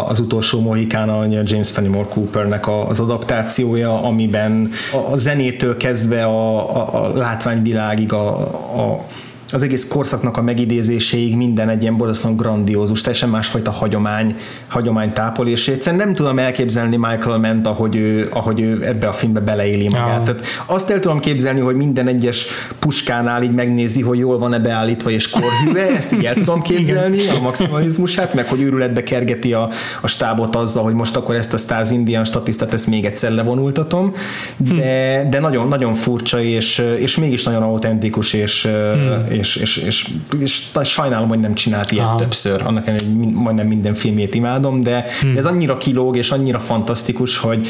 az utolsó Mohikán, a James Fenimore Coopernek az adaptációja, amiben a zenétől kezdve a, a, a látványvilágig, a, a az egész korszaknak a megidézéséig minden egy ilyen borzasztóan grandiózus, teljesen másfajta hagyomány, hagyomány tápol, és egyszerűen nem tudom elképzelni Michael Ment, ahogy ő, ahogy ő ebbe a filmbe beleéli magát. Ja. Tehát azt el tudom képzelni, hogy minden egyes puskánál így megnézi, hogy jól van-e beállítva és korhűve, ezt így el tudom képzelni, a maximalizmusát, meg hogy őrületbe kergeti a, a stábot azzal, hogy most akkor ezt a Stars Indian statisztát ezt még egyszer levonultatom, de, de nagyon, nagyon furcsa, és, és mégis nagyon autentikus, és, hmm és, és, és, és sajnálom, hogy nem csinált ilyet Aha. többször, annak ellenére, hogy majdnem minden filmjét imádom, de hmm. ez annyira kilóg és annyira fantasztikus, hogy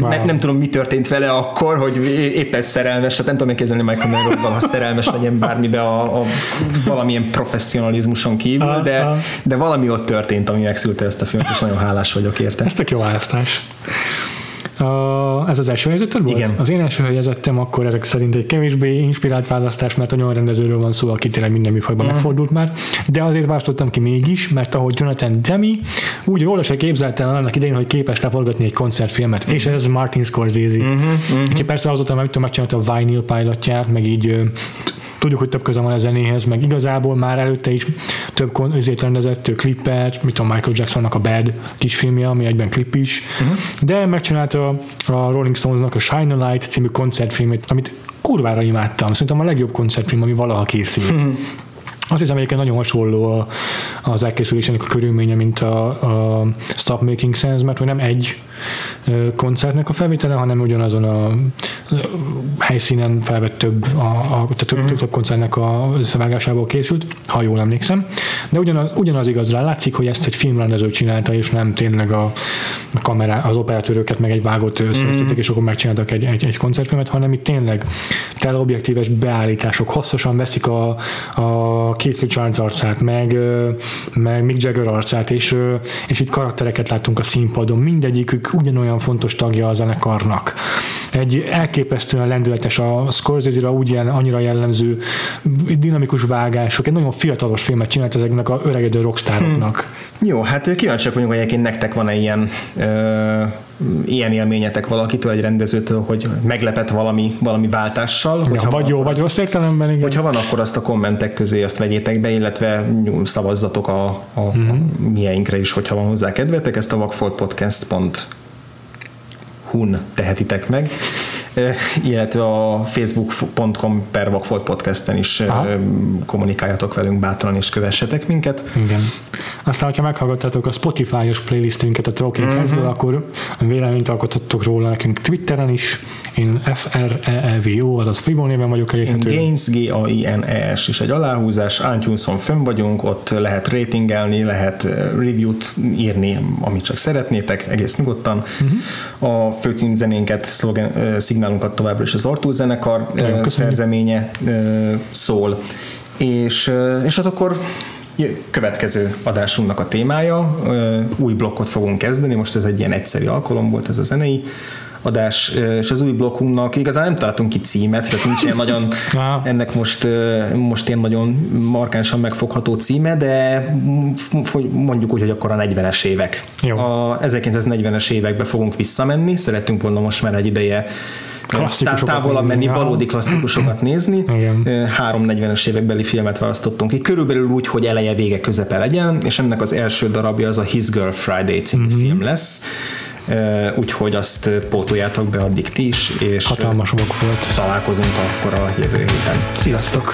wow. ne, nem tudom, mi történt vele akkor, hogy éppen szerelmes, hát nem tudom elképzelni Michael Mann, ha szerelmes legyen bármibe a, a valamilyen professzionalizmuson kívül, de, de valami ott történt, ami megszülte ezt a filmet, és nagyon hálás vagyok érte. Ez tök jó választás. A, ez az első helyzeted volt? Igen. Az én első helyezettem akkor ezek szerint egy kevésbé inspirált választás, mert olyan rendezőről van szó, aki tényleg minden műfajban mm. megfordult már, de azért választottam ki mégis, mert ahogy Jonathan Demi, úgy róla se képzeltem annak idején, hogy képes leforgatni egy koncertfilmet, és ez Martin Scorsese. Mm-hmm, mm-hmm. persze azóta meg tudom megcsinálta a Vinyl pilotját, meg így tudjuk, hogy több köze van a zenéhez, meg igazából már előtte is több ezért rendezett klippet, mit tudom, Michael Jacksonnak a Bad kisfilmje, ami egyben klip is, uh-huh. de megcsinálta a Rolling Stonesnak a Shine a Light című koncertfilmét, amit kurvára imádtam. Szerintem a legjobb koncertfilm, ami valaha készült. Uh-huh. Azt hiszem egyébként nagyon hasonló az elkészülésének a körülménye, mint a, a Stop Making Sense, mert hogy nem egy koncertnek a felvétele, hanem ugyanazon a helyszínen felvett több, a, a, több, mm. több koncertnek a összevágásából készült, ha jól emlékszem. De ugyanaz, ugyanaz igaz rá, látszik, hogy ezt egy filmrendező csinálta, és nem tényleg a, a kamerá, az operatőröket meg egy vágott összeszedtek, mm. és akkor megcsináltak egy, egy, egy koncertfilmet, hanem itt tényleg teleobjektíves beállítások, hosszasan veszik a, a Keith Richards arcát, meg, meg Mick Jagger arcát, és, és itt karaktereket látunk a színpadon, mindegyikük ugyanolyan fontos tagja a zenekarnak. Egy elképesztően lendületes a Scorsese-ra úgy jel, annyira jellemző dinamikus vágások, egy nagyon fiatalos filmet csinált ezeknek a öregedő rockstároknak. Hmm. Jó, hát kíváncsiak vagyunk, hogy egyébként nektek van-e ilyen ö, ilyen élményetek valakitől, egy rendezőtől, hogy meglepett valami, valami váltással. Ja, vagy jó, vagy rossz értelemben, igen. Hogyha van, akkor azt a kommentek közé azt vegyétek be, illetve szavazzatok a, a, mm-hmm. a mieinkre is, hogyha van hozzá kedvetek, ezt a vakfoltpodcast.hu hun tehetitek meg, illetve a facebook.com per Vakfolt podcasten is Aha. kommunikáljatok velünk bátran és kövessetek minket. Igen. Aztán, hogyha meghallgattatok a Spotify-os playlistünket a Talking uh-huh. Heads-ből, akkor véleményt alkothatok róla nekünk Twitteren is. Én F-R-E-E-V-O, azaz Frivo néven vagyok elérhető. Én Gaines, G-A-I-N-E-S is egy aláhúzás. iTunes-on fönn vagyunk, ott lehet ratingelni, lehet review-t írni, amit csak szeretnétek, egész nyugodtan. Uh-huh. A főcímzenénket, szlogen, szignálunkat továbbra is. Az Artúr zenekar szerzeménye szól. És, és hát akkor következő adásunknak a témája, új blokkot fogunk kezdeni, most ez egy ilyen egyszerű alkalom volt ez a zenei adás, és az új blokkunknak igazán nem találtunk ki címet, tehát nincs ilyen nagyon, ennek most, most ilyen nagyon markánsan megfogható címe, de mondjuk úgy, hogy akkor a 40-es évek. Jó. A 1940-es évekbe fogunk visszamenni, szerettünk volna most már egy ideje távolabb menni, valódi klasszikusokat nézni. Igen. 340-es évekbeli filmet választottunk ki, körülbelül úgy, hogy eleje, vége, közepe legyen, és ennek az első darabja az a His Girl Friday című mm-hmm. film lesz úgyhogy azt pótoljátok be addig ti is, és hatalmas volt. Találkozunk akkor a jövő héten. Sziasztok!